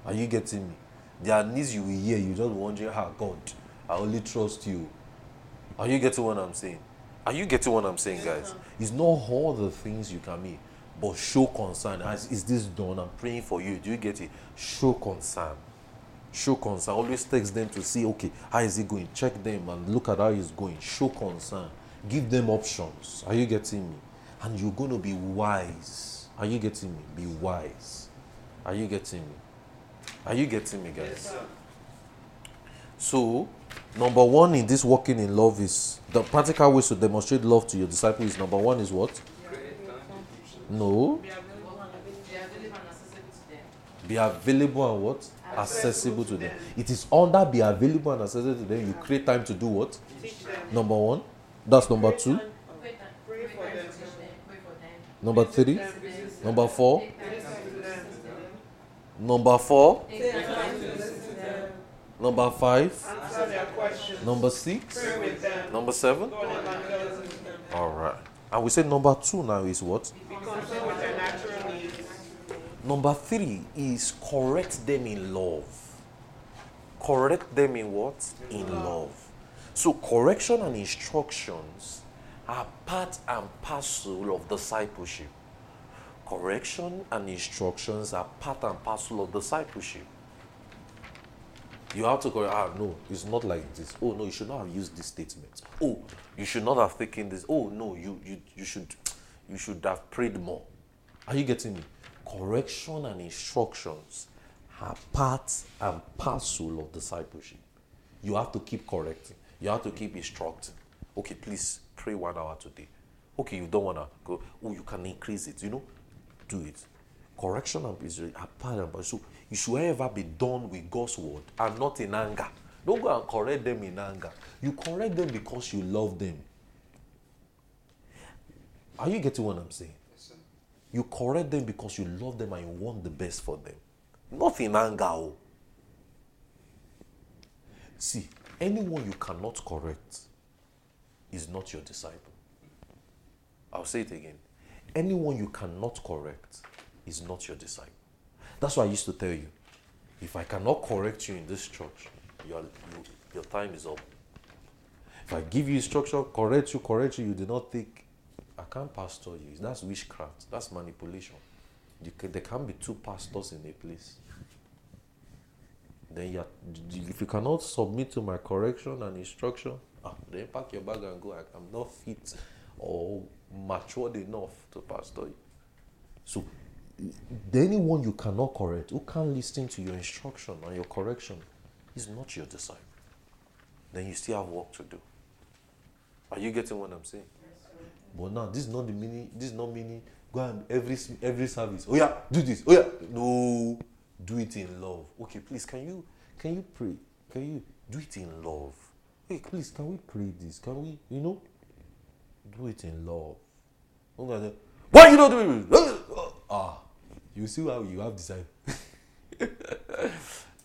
A: Are you getting me? There are needs you will hear. You just wondering, how God, I only trust you. Are you getting what I'm saying? Are you getting what I'm saying, guys? It's not all the things you can meet, but show concern. As is this done? I'm praying for you. Do you get it? Show concern. Show concern. Always text them to see, okay, how is it going? Check them and look at how it's going. Show concern. Give them options. Are you getting me? And you're going to be wise. Are you getting me? Be wise. Are you getting me? Are you getting me, guys? So, number one in this walking in love is the practical ways to demonstrate love to your disciple is number one is what? No.
B: Be available and
A: what? Accessible to them. It is under be available and accessible to them. You create time to do what? Number one. That's number two. Number three. Number four. Number four. Number five. Number six. Number seven. All right. And we say number two now is what? Number three is correct them in love. Correct them in what? In love. So correction and instructions are part and parcel of discipleship. Correction and instructions are part and parcel of discipleship. You have to correct. Ah, no, it's not like this. Oh no, you should not have used this statement. Oh, you should not have taken this. Oh no, you you you should you should have prayed more. Are you getting me? Correction and instructions are part and parcel of discipleship. You have to keep correcting. You have to keep instructing. Okay, please pray one hour today. Okay, you don't wanna go. Oh, you can increase it. You know, do it. Correction and is are part and parcel. You should ever be done with God's word and not in anger. Don't go and correct them in anger. You correct them because you love them. Are you getting what I'm saying? You correct them because you love them and you want the best for them. Not in anger. See, anyone you cannot correct is not your disciple. I'll say it again. Anyone you cannot correct is not your disciple. That's why I used to tell you if I cannot correct you in this church, your, your time is up. If I give you instruction, correct you, correct you, you do not think, I can't pastor you. That's witchcraft. That's manipulation. Can, there can be two pastors in a place. Then you are, if you cannot submit to my correction and instruction, ah, then pack your bag and go. I, I'm not fit or matured enough to pastor you. So, the anyone you cannot correct, who can't listen to your instruction and your correction, is not your disciple. Then you still have work to do. Are you getting what I'm saying? But now this is not the meaning. This is not meaning. Go and every every service. Oh yeah, do this. Oh yeah, no, do it in love. Okay, please. Can you can you pray? Can you do it in love? Hey, please. Can we pray this? Can we? You know, do it in love. My God. Why you not doing it? Ah, you see how you have decided.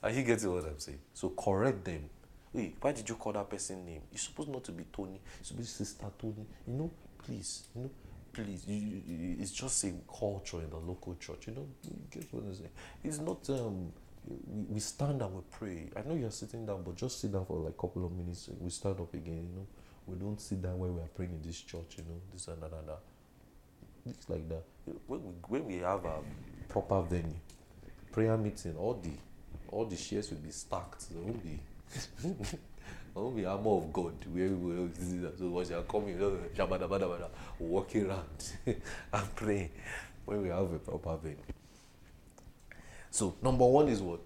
A: Are you getting what I'm saying? So correct them. Wait, why did you call that person name? It's supposed not to be Tony. It's supposed to be Sister Tony. You know, please. You know, please. You, you, it's just a culture in the local church. You know, get what I'm saying? It's not. Um, we, we stand and we pray. I know you're sitting down, but just sit down for like a couple of minutes. We stand up again. You know, we don't sit down where we are praying in this church. You know, this and that and that. It's like that. When we, when we have a proper venue, prayer meeting, all the all the shares will be stacked. There won't be there won't be armor of God where we will see that. So once you are coming, you know, shabada bada bada, walking around and praying when we have a proper venue. So number one is what?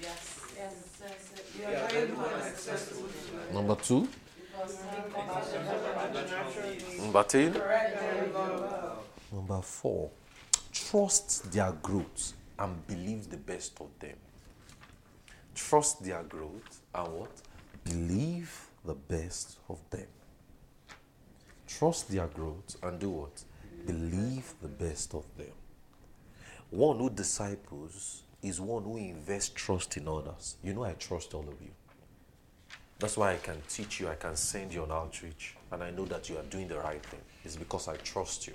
B: Yes. Yes. yes, yes. You are available and accessible to them.
A: Number two.
B: Because think about their natural needs.
A: Number three.
B: Correct them in love.
A: Number four. Trust their growth and believe the best of them. Trust their growth and what? Believe the best of them. Trust their growth and do what? Believe the best of them. One who disciples is one who invests trust in others. You know, I trust all of you. That's why I can teach you, I can send you on outreach, and I know that you are doing the right thing. It's because I trust you.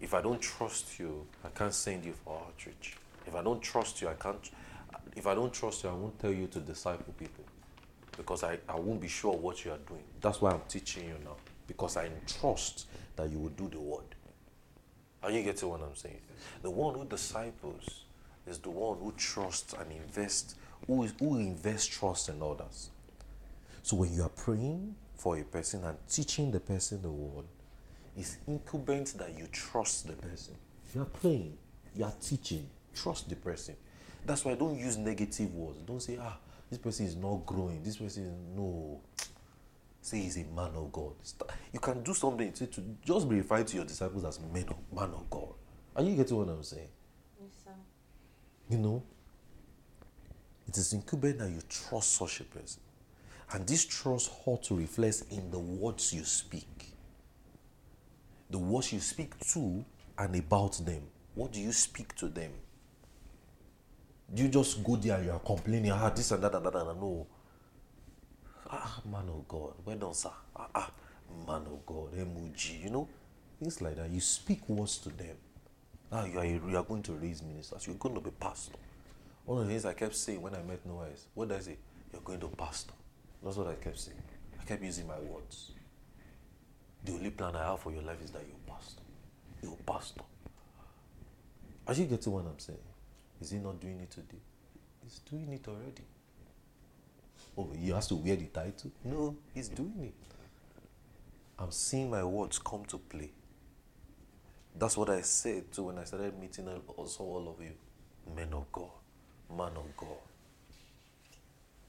A: If I don't trust you, I can't send you for outreach. If I don't trust you, I can't. If I don't trust you, I won't tell you to disciple people because I, I won't be sure what you are doing. That's why I'm teaching you now because I trust that you will do the word. Are you getting what I'm saying? The one who disciples is the one who trusts and invests, who, is, who invests trust in others. So when you are praying for a person and teaching the person the word, it's incumbent that you trust the person. You are praying, you are teaching, trust the person. That's why don't use negative words. Don't say, ah, this person is not growing. This person is no. Say he's a man of God. You can do something to, to just be referred to your disciples as men of man of God. Are you getting what I'm saying?
B: Yes, sir.
A: You know, it is incumbent that you trust such a person. And this trust ought to reflect in the words you speak. The words you speak to and about them. What do you speak to them? You just go there and you are complaining, ah, this and that and that and that? No. Ah, man of God. Well done, sir. Ah, ah, man of God. MOG. You know, things like that. You speak words to them. Now you are, you are going to raise ministers. You're going to be pastor. One of the things I kept saying when I met Noah is, what does it? You're going to pastor. That's what I kept saying. I kept using my words. The only plan I have for your life is that you're pastor. You're pastor. Are you getting what I'm saying? Is he not doing it today? He's doing it already. Oh, he has to wear the title? No, he's doing it. I'm seeing my words come to play. That's what I said too when I started meeting also all of you. Men of God, man of God.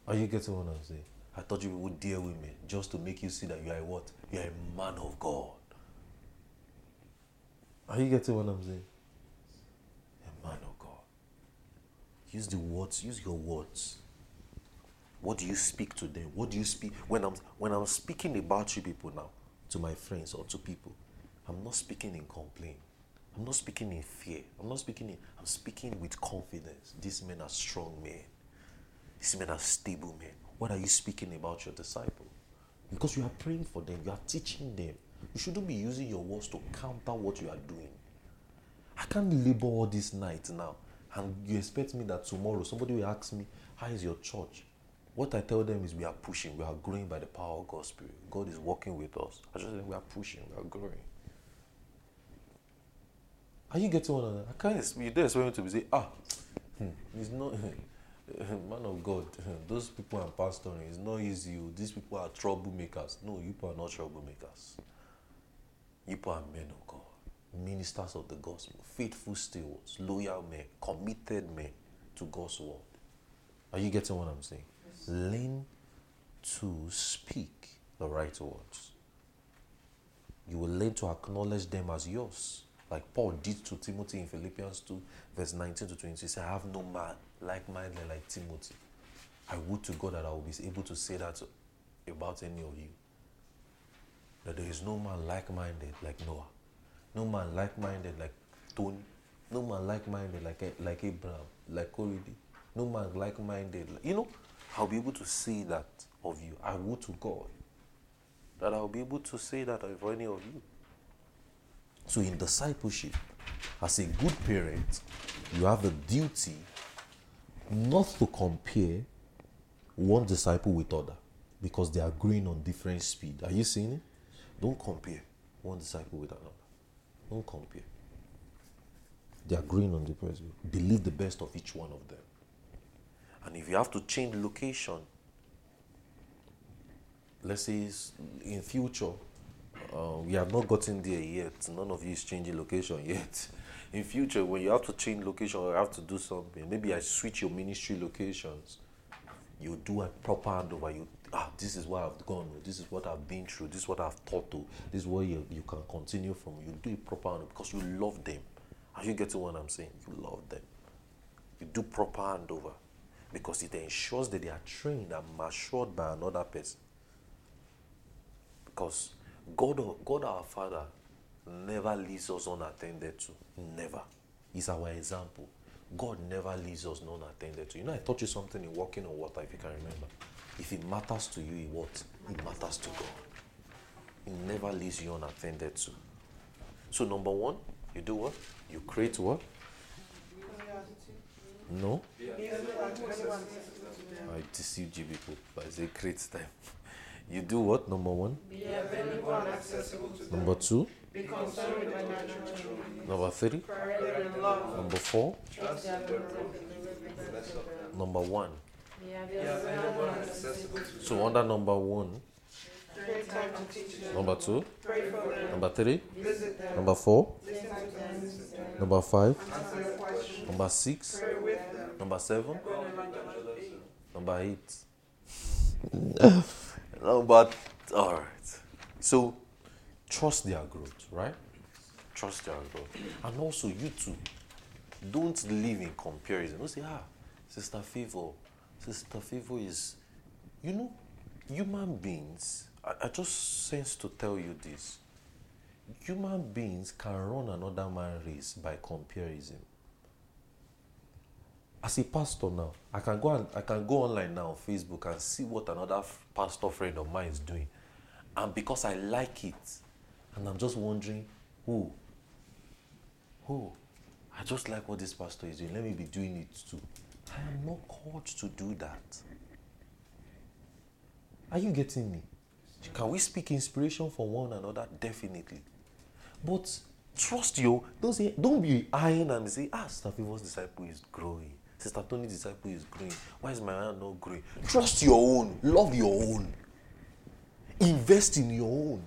A: Are you getting what I'm saying? I thought you would deal with me just to make you see that you are what? You are a man of God. Are you getting what I'm saying? A man of God. Use the words, use your words. What do you speak to them? What do you speak when I'm when I'm speaking about you people now to my friends or to people? I'm not speaking in complaint. I'm not speaking in fear. I'm not speaking in I'm speaking with confidence. These men are strong men. These men are stable men. What are you speaking about your disciple? Because you are praying for them, you are teaching them. You shouldn't be using your words to counter what you are doing. I can't labor all this night now. And you expect me that tomorrow somebody will ask me, How is your church? What I tell them is we are pushing, we are growing by the power of God's Spirit. God is working with us. I just say we are pushing, we are growing. Are you getting what I can't expect you don't expect me to be ah, hmm, it's not man of God, those people are pastoring, it's not easy. Oh. These people are troublemakers. No, you people are not troublemakers. You people are men of God, ministers of the gospel, faithful stewards, loyal men, committed men to God's word. Are you getting what I'm saying? Yes. Learn to speak the right words. You will learn to acknowledge them as yours. Like Paul did to Timothy in Philippians 2, verse 19 to 20. He said, I have no man like minded like Timothy. I would to God that I will be able to say that about any of you. That there is no man like minded like Noah. No man like minded like Tony. No man like minded like, like Abraham, like Koridi. No man like minded. Like, you know, I'll be able to say that of you. I would to God that I'll be able to say that of any of you. So, in discipleship, as a good parent, you have the duty not to compare one disciple with other because they are growing on different speed. Are you seeing it? Don't compare one disciple with another. Don't compare. They are green on the press. Believe the best of each one of them. And if you have to change location, let's say in future, uh, we have not gotten there yet. None of you is changing location yet. In future, when you have to change location or have to do something, maybe I switch your ministry locations. You do a proper handover. You ah, this is what I've gone. This is what I've been through. This is what I've taught to. This is where you, you can continue from. You do it proper because you love them. Are you getting what I'm saying? You love them. You do proper handover because it ensures that they are trained and matured by another person. Because God, God our Father never leaves us unattended to. Never. He's our example. God never leaves us unattended to. You know, I taught you something in walking on water, if you can remember. If it matters to you, it what? It matters to God. It never leaves you unattended to. So, number one, you do what? You create what? No? I deceived you people, but it's create time. You do what? Number one?
B: Be available and accessible to them.
A: Number two?
B: Be concerned with their natural.
A: Number three? Number four? Number one. So under number one, number two, number three, number four, number five, number six, number seven, number eight. but all right. So trust their growth, right? Trust their growth, and also you too. Don't live in comparison. Don't say, ah, Sister Favor, Sister Favor is, you know, human beings. I, I just sense to tell you this. Human beings can run another man's race by comparison. as a pastor now, I can go and I can go online now on Facebook and see what another f- pastor friend of mine is doing, and because I like it, and I'm just wondering, who, who, I just like what this pastor is doing. Let me be doing it too. I am not called to do that. Are you getting me? Can we speak inspiration for one another? Definitely. But trust you. Don't say, don't be eyeing and say, ah, Sister disciple is growing. Sister Tony's disciple is growing. Why is my hand not growing? Trust your own. Love your own. Invest in your own.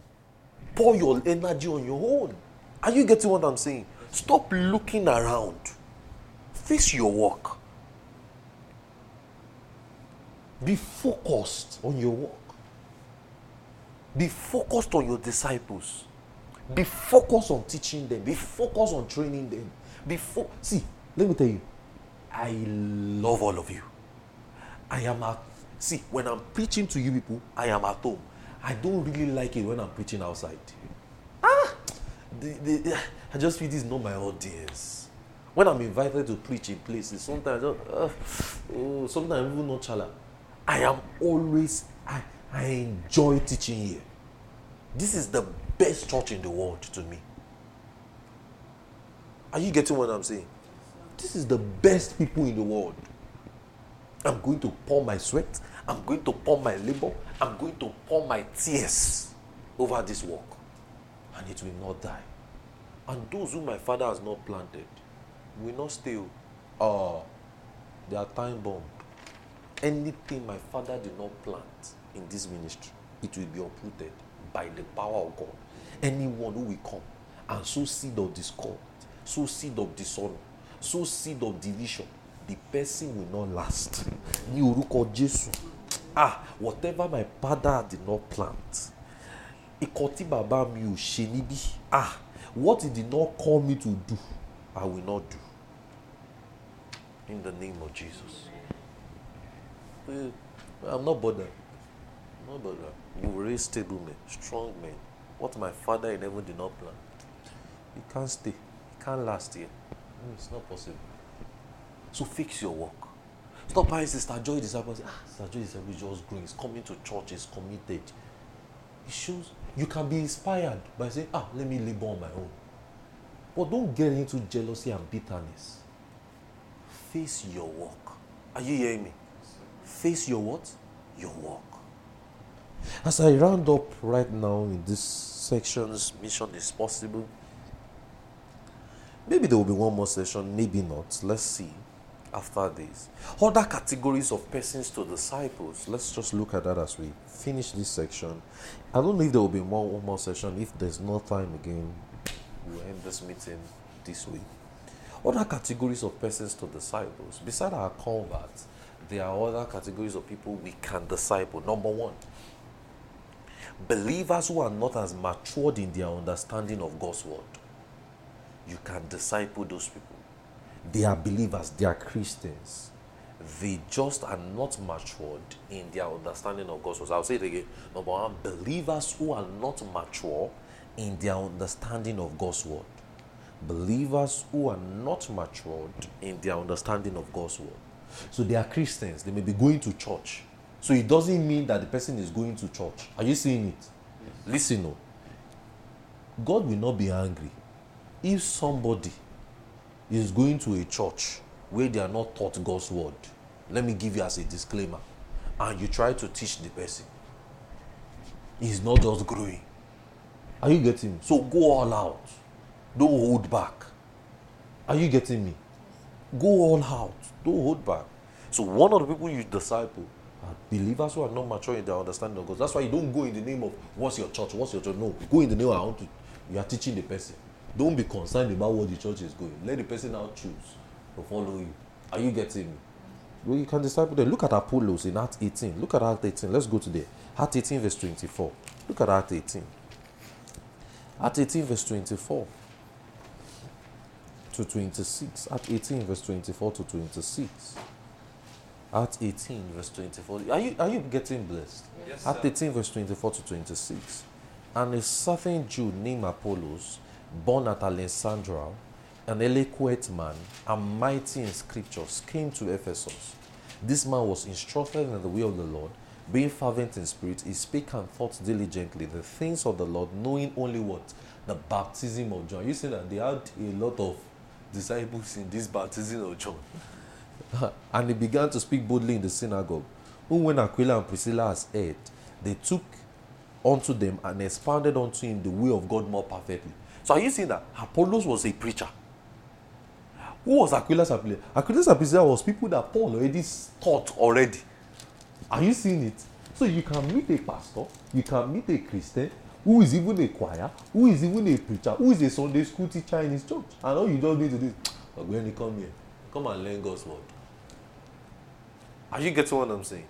A: Pour your energy on your own. Are you getting what I'm saying? Stop looking around. Face your work. Be focused on your work. Be focused on your disciples. Be focused on teaching them. Be focused on training them. Be fo- see. Let me tell you, I love all of you. I am at see when I'm preaching to you people. I am at home. I don't really like it when I'm preaching outside. Ah, the, the, I just feel this is not my audience. When I'm invited to preach in places, sometimes uh, oh, sometimes even not chala. I am always I I enjoy teaching here. This is the best church in the world to me. Are you getting what I'm saying? This is the best people in the world. I'm going to pour my sweat. I'm going to pour my labor. I'm going to pour my tears over this work. And it will not die. And those whom my father has not planted will not stay. Oh, they are time bomb. Anything my father did not plant in this ministry, it will be uprooted by the power of God. Anyone who will come and sow seed of discord, sow seed of dishonor, sow seed of division, the person will not last. Ní. Ah, whatever my father did not plant, ìkọ́ tí bàbá. Ah, what he did not call me to do, I will not do. In the name of Jesus. I'm not bothered. I'm not bothered. You raise stable men, strong men. What my father in heaven did not plan. He can't stay. He can't last here. No, it's not possible. So fix your work. Stop buying Sister Joy disciples. Ah, Sister Joy disciple is just growing. He's coming to church. He's committed. It shows you can be inspired by saying, ah, let me labor on my own. But don't get into jealousy and bitterness. Face your work. Are you hearing me? Face your what? Your work. As I round up right now in this section's mission is possible. Maybe there will be one more session, maybe not. Let's see after this. Other categories of persons to disciples. Let's just look at that as we finish this section. I don't know if there will be more one more session. If there's no time again, we'll end this meeting this week. Other categories of persons to disciples. Beside our converts, there are other categories of people we can disciple. Number one, believers who are not as matured in their understanding of God's word. You can disciple those people. They are believers, they are Christians. They just are not matured in their understanding of God's word. I'll say it again. Number one, believers who are not mature in their understanding of God's word. Believers who are not matured in their understanding of God's word. So they are Christians. They may be going to church. So it doesn't mean that the person is going to church. Are you seeing it? Listen, no. God will not be angry if somebody is going to a church where they are not taught God's word. Let me give you as a disclaimer. And you try to teach the person. He's not just growing. Are you getting me? So go all out. Don't hold back. Are you getting me? Go all out. Don't hold back. So one of the people you disciple are believers who are not mature in their understanding of God. That's why you don't go in the name of what's your church, what's your church. No, go in the name of I want to. You are teaching the person. Don't be concerned about what the church is going. Let the person now choose to follow you. Are you getting me? Well, you can disciple them. Look at Apollos in Act 18. Look at Act 18. Let's go to there. Act 18, verse 24. Look at Act 18. Act 18, verse 24 to 26. Act 18, verse 24 to 26. At 18, verse 24. Are you, are you getting blessed?
C: Yes, sir.
A: 18, verse 24 to 26. And a certain Jew named Apollos, born at Alexandria, an eloquent man and mighty in scriptures, came to Ephesus. This man was instructed in the way of the Lord, being fervent in spirit, he spake and thought diligently the things of the Lord, knowing only what? The baptism of John. You see that they had a lot of disciples in this baptism of John. and he began to speak boldly in the synagogue. Whom when Aquila and Priscilla has heard, they took unto them and expounded unto him the way of God more perfectly. So are you seeing that Apollos was a preacher? Who was Aquila and Priscilla? Aquila and Priscilla was people that Paul already taught already. Are you seeing it? So you can meet a pastor, you can meet a Christian who is even a choir, who is even a preacher, who is a Sunday school teacher in his church. And all you just need to do is, when you come here, come and learn God's word. Are you getting what I'm saying?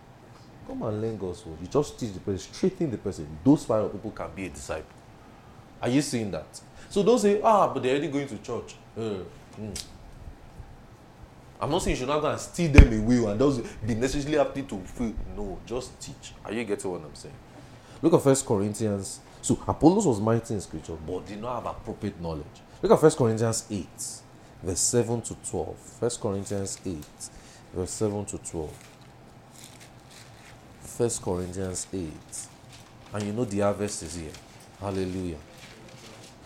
A: Come and learn God's word. You just teach the person, straighten the person. Those kind of people can be a disciple. Are you seeing that? So don't say, ah, but they're already going to church. Uh, mm. I'm not saying you should not go and steal them away and those be necessarily happy to feel. No, just teach. Are you getting what I'm saying? Look at First Corinthians. So Apollos was mighty in scripture, but did not have appropriate knowledge. Look at First Corinthians 8, verse 7 to 12. First Corinthians 8, verse 7 to 12. First Corinthians 8. And you know the harvest is here. Hallelujah.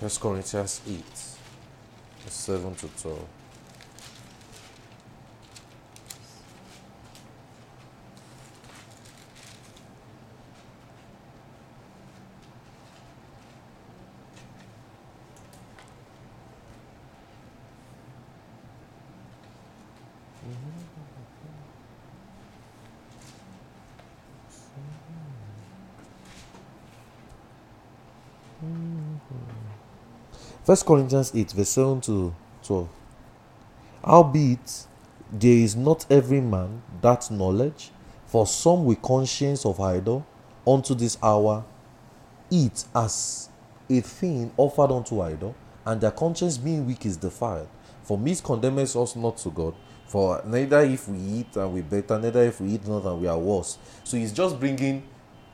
A: First Corinthians 8, verse 7 to 12. First Corinthians 8, verse 7 to 12. Howbeit, there is not every man that knowledge, for some with conscience of idol unto this hour eat as a thing offered unto idol, and their conscience being weak is defiled. For meat condemneth us not to God, for neither if we eat and we better, neither if we eat not and we are worse. So he's just bringing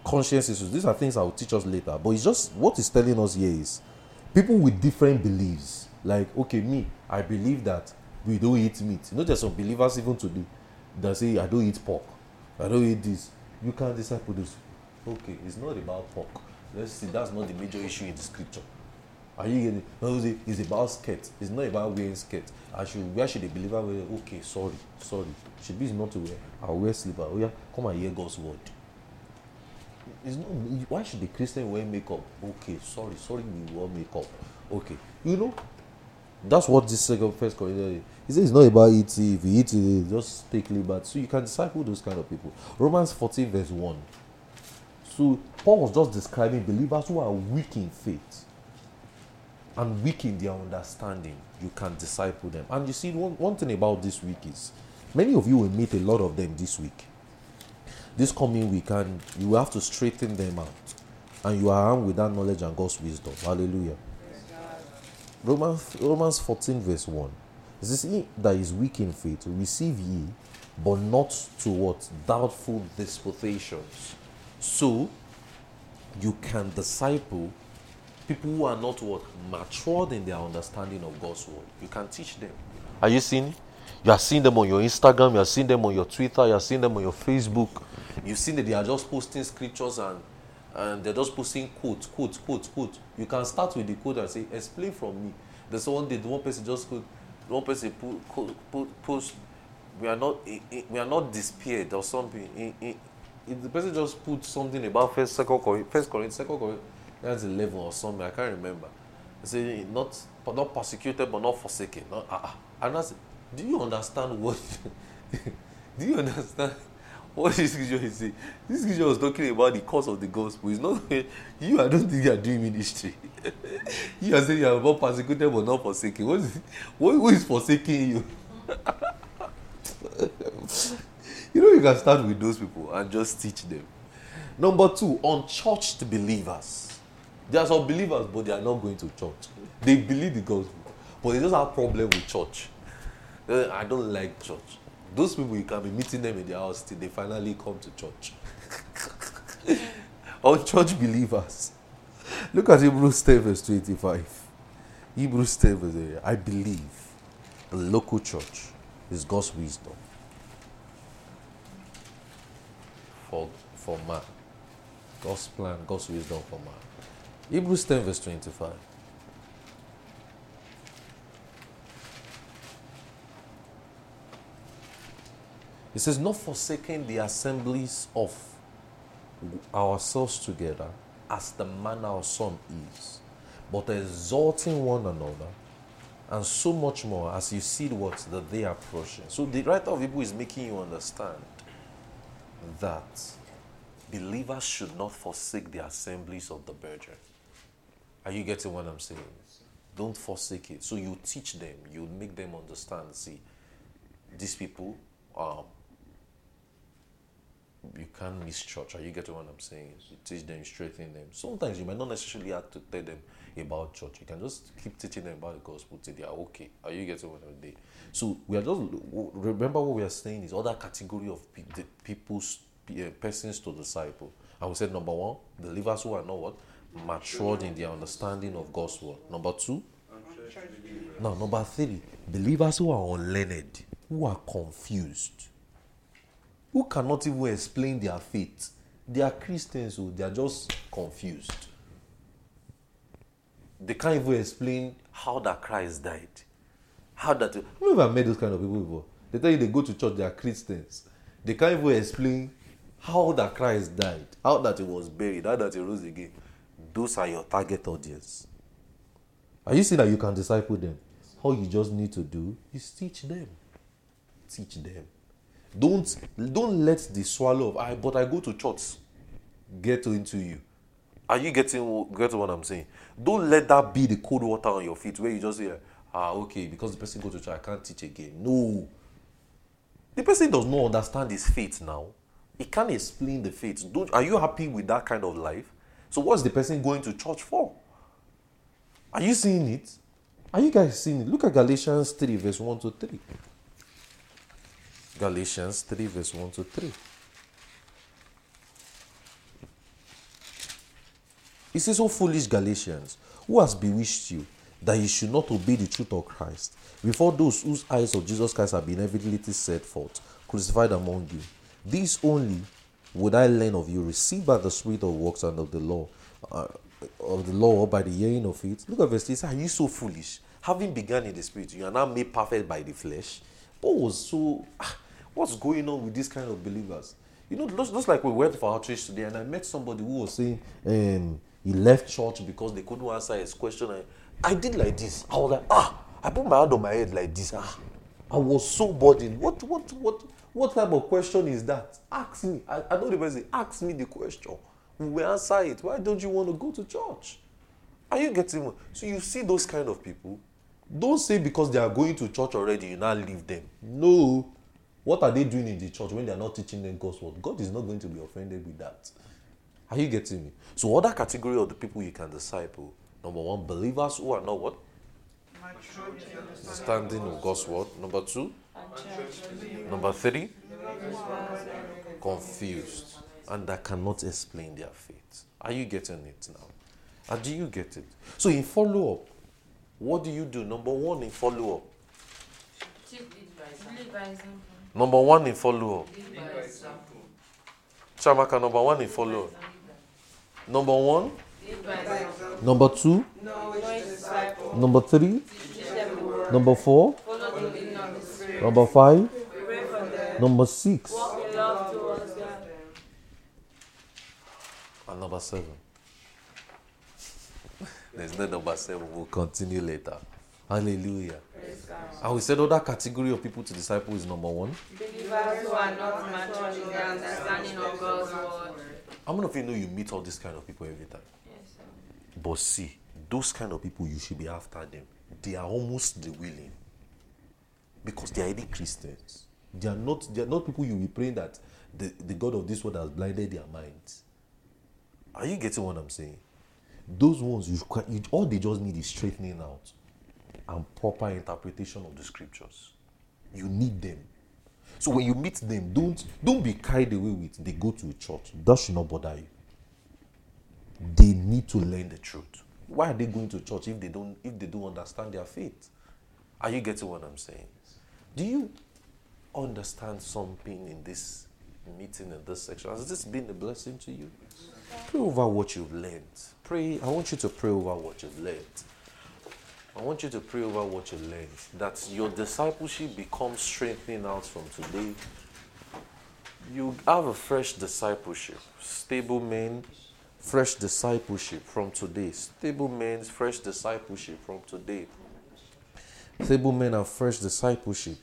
A: conscience issues. These are things I will teach us later. But it's just what he's telling us here is people with different beliefs. Like, okay, me, I believe that we don't eat meat. You know, there's some believers even today that say, I don't eat pork, I don't eat this. You can't disciple this. Okay, it's not about pork. Let's see, that's not the major issue in the scripture. Are you getting it? It's about skirt. It's not about wearing skirt. I should where should the believer wear? Okay, sorry, sorry. Should be not to wear. I'll wear slipper. Oh yeah, come and hear God's word. It's not, why should the Christian wear makeup? Okay, sorry, sorry, we wear makeup. Okay, you know, that's what this second first Corinthians. He says it's not about eating. If you eat it, just take liberty. So you can disciple those kind of people. Romans 14, verse 1. So Paul was just describing believers who are weak in faith and weak in their understanding. You can disciple them. And you see, one, one thing about this week is many of you will meet a lot of them this week this coming week and you have to straighten them out and you are armed with that knowledge and God's wisdom. Hallelujah. Romans, Romans 14, verse 1. It He that is weak in faith, receive ye, but not to what? Doubtful disputations. So, you can disciple people who are not what? Matured in their understanding of God's word. You can teach them. Are you seeing? You are seeing them on your Instagram, you are seeing them on your Twitter, you are seeing them on your Facebook. You've seen that they are just posting scriptures and and they're just posting quotes, quotes, quotes, quotes. You can start with the quote and say, explain from me. There's one day, the one person just quote, one person put, put, post, we are not, eh, eh, we are not despaired or something. Eh, if the person just put something about first, second first Corinthians, second Corinthians 11 or something, I can't remember. They say, not, not persecuted, but not forsaken. Not, uh, and I do you understand what do you understand what this scripture is saying? This scripture was talking about the cause of the gospel. It's not you. I don't think you are doing ministry. you are saying you are about persecuted but not forsaken. What is what, forsaking you? you know you can start with those people and just teach them. Number two, unchurched believers. There are some believers, but they are not going to church. They believe the gospel, but they just have problem with church. I don't like church. Those people, you can be meeting them in their house till they finally come to church. Or church believers. Look at Hebrews 10, verse 25. Hebrews 10, verse 8. I believe. the local church is God's wisdom for, for man. God's plan, God's wisdom for man. Hebrews 10, verse 25. It says, Not forsaking the assemblies of ourselves together, as the manner of some is, but exalting one another, and so much more as you see what the day approaching. So the writer of Hebrew is making you understand that believers should not forsake the assemblies of the brethren. Are you getting what I'm saying? Don't forsake it. So you teach them, you make them understand. See, these people, um, you can't miss church. Are you getting what I'm saying? You teach them, strengthen them. Sometimes you might not necessarily have to tell them about church. You can just keep teaching them about the gospel till they are okay. Are you getting what I'm saying? So we are just remember what we are saying is other category of pe- people's uh, persons to disciple. I we say number one, believers who are not what matured in their understanding of God's word. Number two, now number three, believers who are unlearned, who are confused who cannot even explain their faith. They are Christians, so they are just confused. They can't even explain how that Christ died. How that. Have you ever met those kind of people before? They tell you they go to church, they are Christians. They can't even explain how that Christ died, how that he was buried, how that he rose again. Those are your target audience. Are you seeing that you can disciple them? All you just need to do is teach them. Teach them. Don't don't let the swallow of I but I go to church get into you. Are you getting getting what I'm saying? Don't let that be the cold water on your feet where you just say, ah, okay, because the person go to church, I can't teach again. No. The person does not understand his faith now. He can't explain the faith. Don't, are you happy with that kind of life? So what's the person going to church for? Are you seeing it? Are you guys seeing it? Look at Galatians 3, verse 1 to 3. Galatians 3, verse 1 to 3. He says, O foolish Galatians, who has bewitched you that you should not obey the truth of Christ, before those whose eyes of Jesus Christ have been evidently set forth, crucified among you? This only would I learn of you, received by the Spirit of works and of the law, uh, of the law by the hearing of it. Look at verse 3. Are you so foolish? Having begun in the Spirit, you are now made perfect by the flesh. Paul was so. Ah, What's going on with these kind of believers? You know, just, just like we went for outreach today, and I met somebody who was saying um, he left church because they couldn't answer his question. I, I did like this. I was like, ah, I put my hand on my head like this. Ah, I was so burdened. What, what, what, what type of question is that? Ask me. I, I don't even say, ask me the question. We will answer it. Why don't you want to go to church? Are you getting So you see those kind of people. Don't say because they are going to church already, you now leave them. No. What are they doing in the church when they are not teaching them God's word? God is not going to be offended with that. Are you getting me? So, other category of the people you can disciple number one, believers who are not what? Standing of God's word. Number two, number three, confused and that cannot explain their faith. Are you getting it now? And do you get it? So, in follow up, what do you do? Number one, in follow up. Number one in follow up. Chamaka, number one in follow up. Number one. Number two. Number three. Number four. Number five. Number six. And number seven. There's no number seven. We'll continue later. Hallelujah. And we said other category of people to disciple is number one.
B: Believers who are not mature in their understanding of God's word.
A: How many of you know you meet all these kind of people every time? But see, those kind of people you should be after them. They are almost the willing. Because they are already Christians. They are not they are not people you will praying that the, the God of this world has blinded their minds. Are you getting what I'm saying? Those ones you, you all they just need is straightening out and proper interpretation of the scriptures. You need them. So when you meet them, don't don't be carried away with they go to a church. That should not bother you. They need to learn the truth. Why are they going to church if they don't if they don't understand their faith? Are you getting what I'm saying? Do you understand something in this meeting in this section? Has this been a blessing to you? Pray over what you've learned. Pray. I want you to pray over what you've learned. I want you to pray over what you learned. That your discipleship becomes strengthening out from today. You have a fresh discipleship. Stable men, fresh discipleship from today. Stable men, fresh discipleship from today. Stable men and fresh discipleship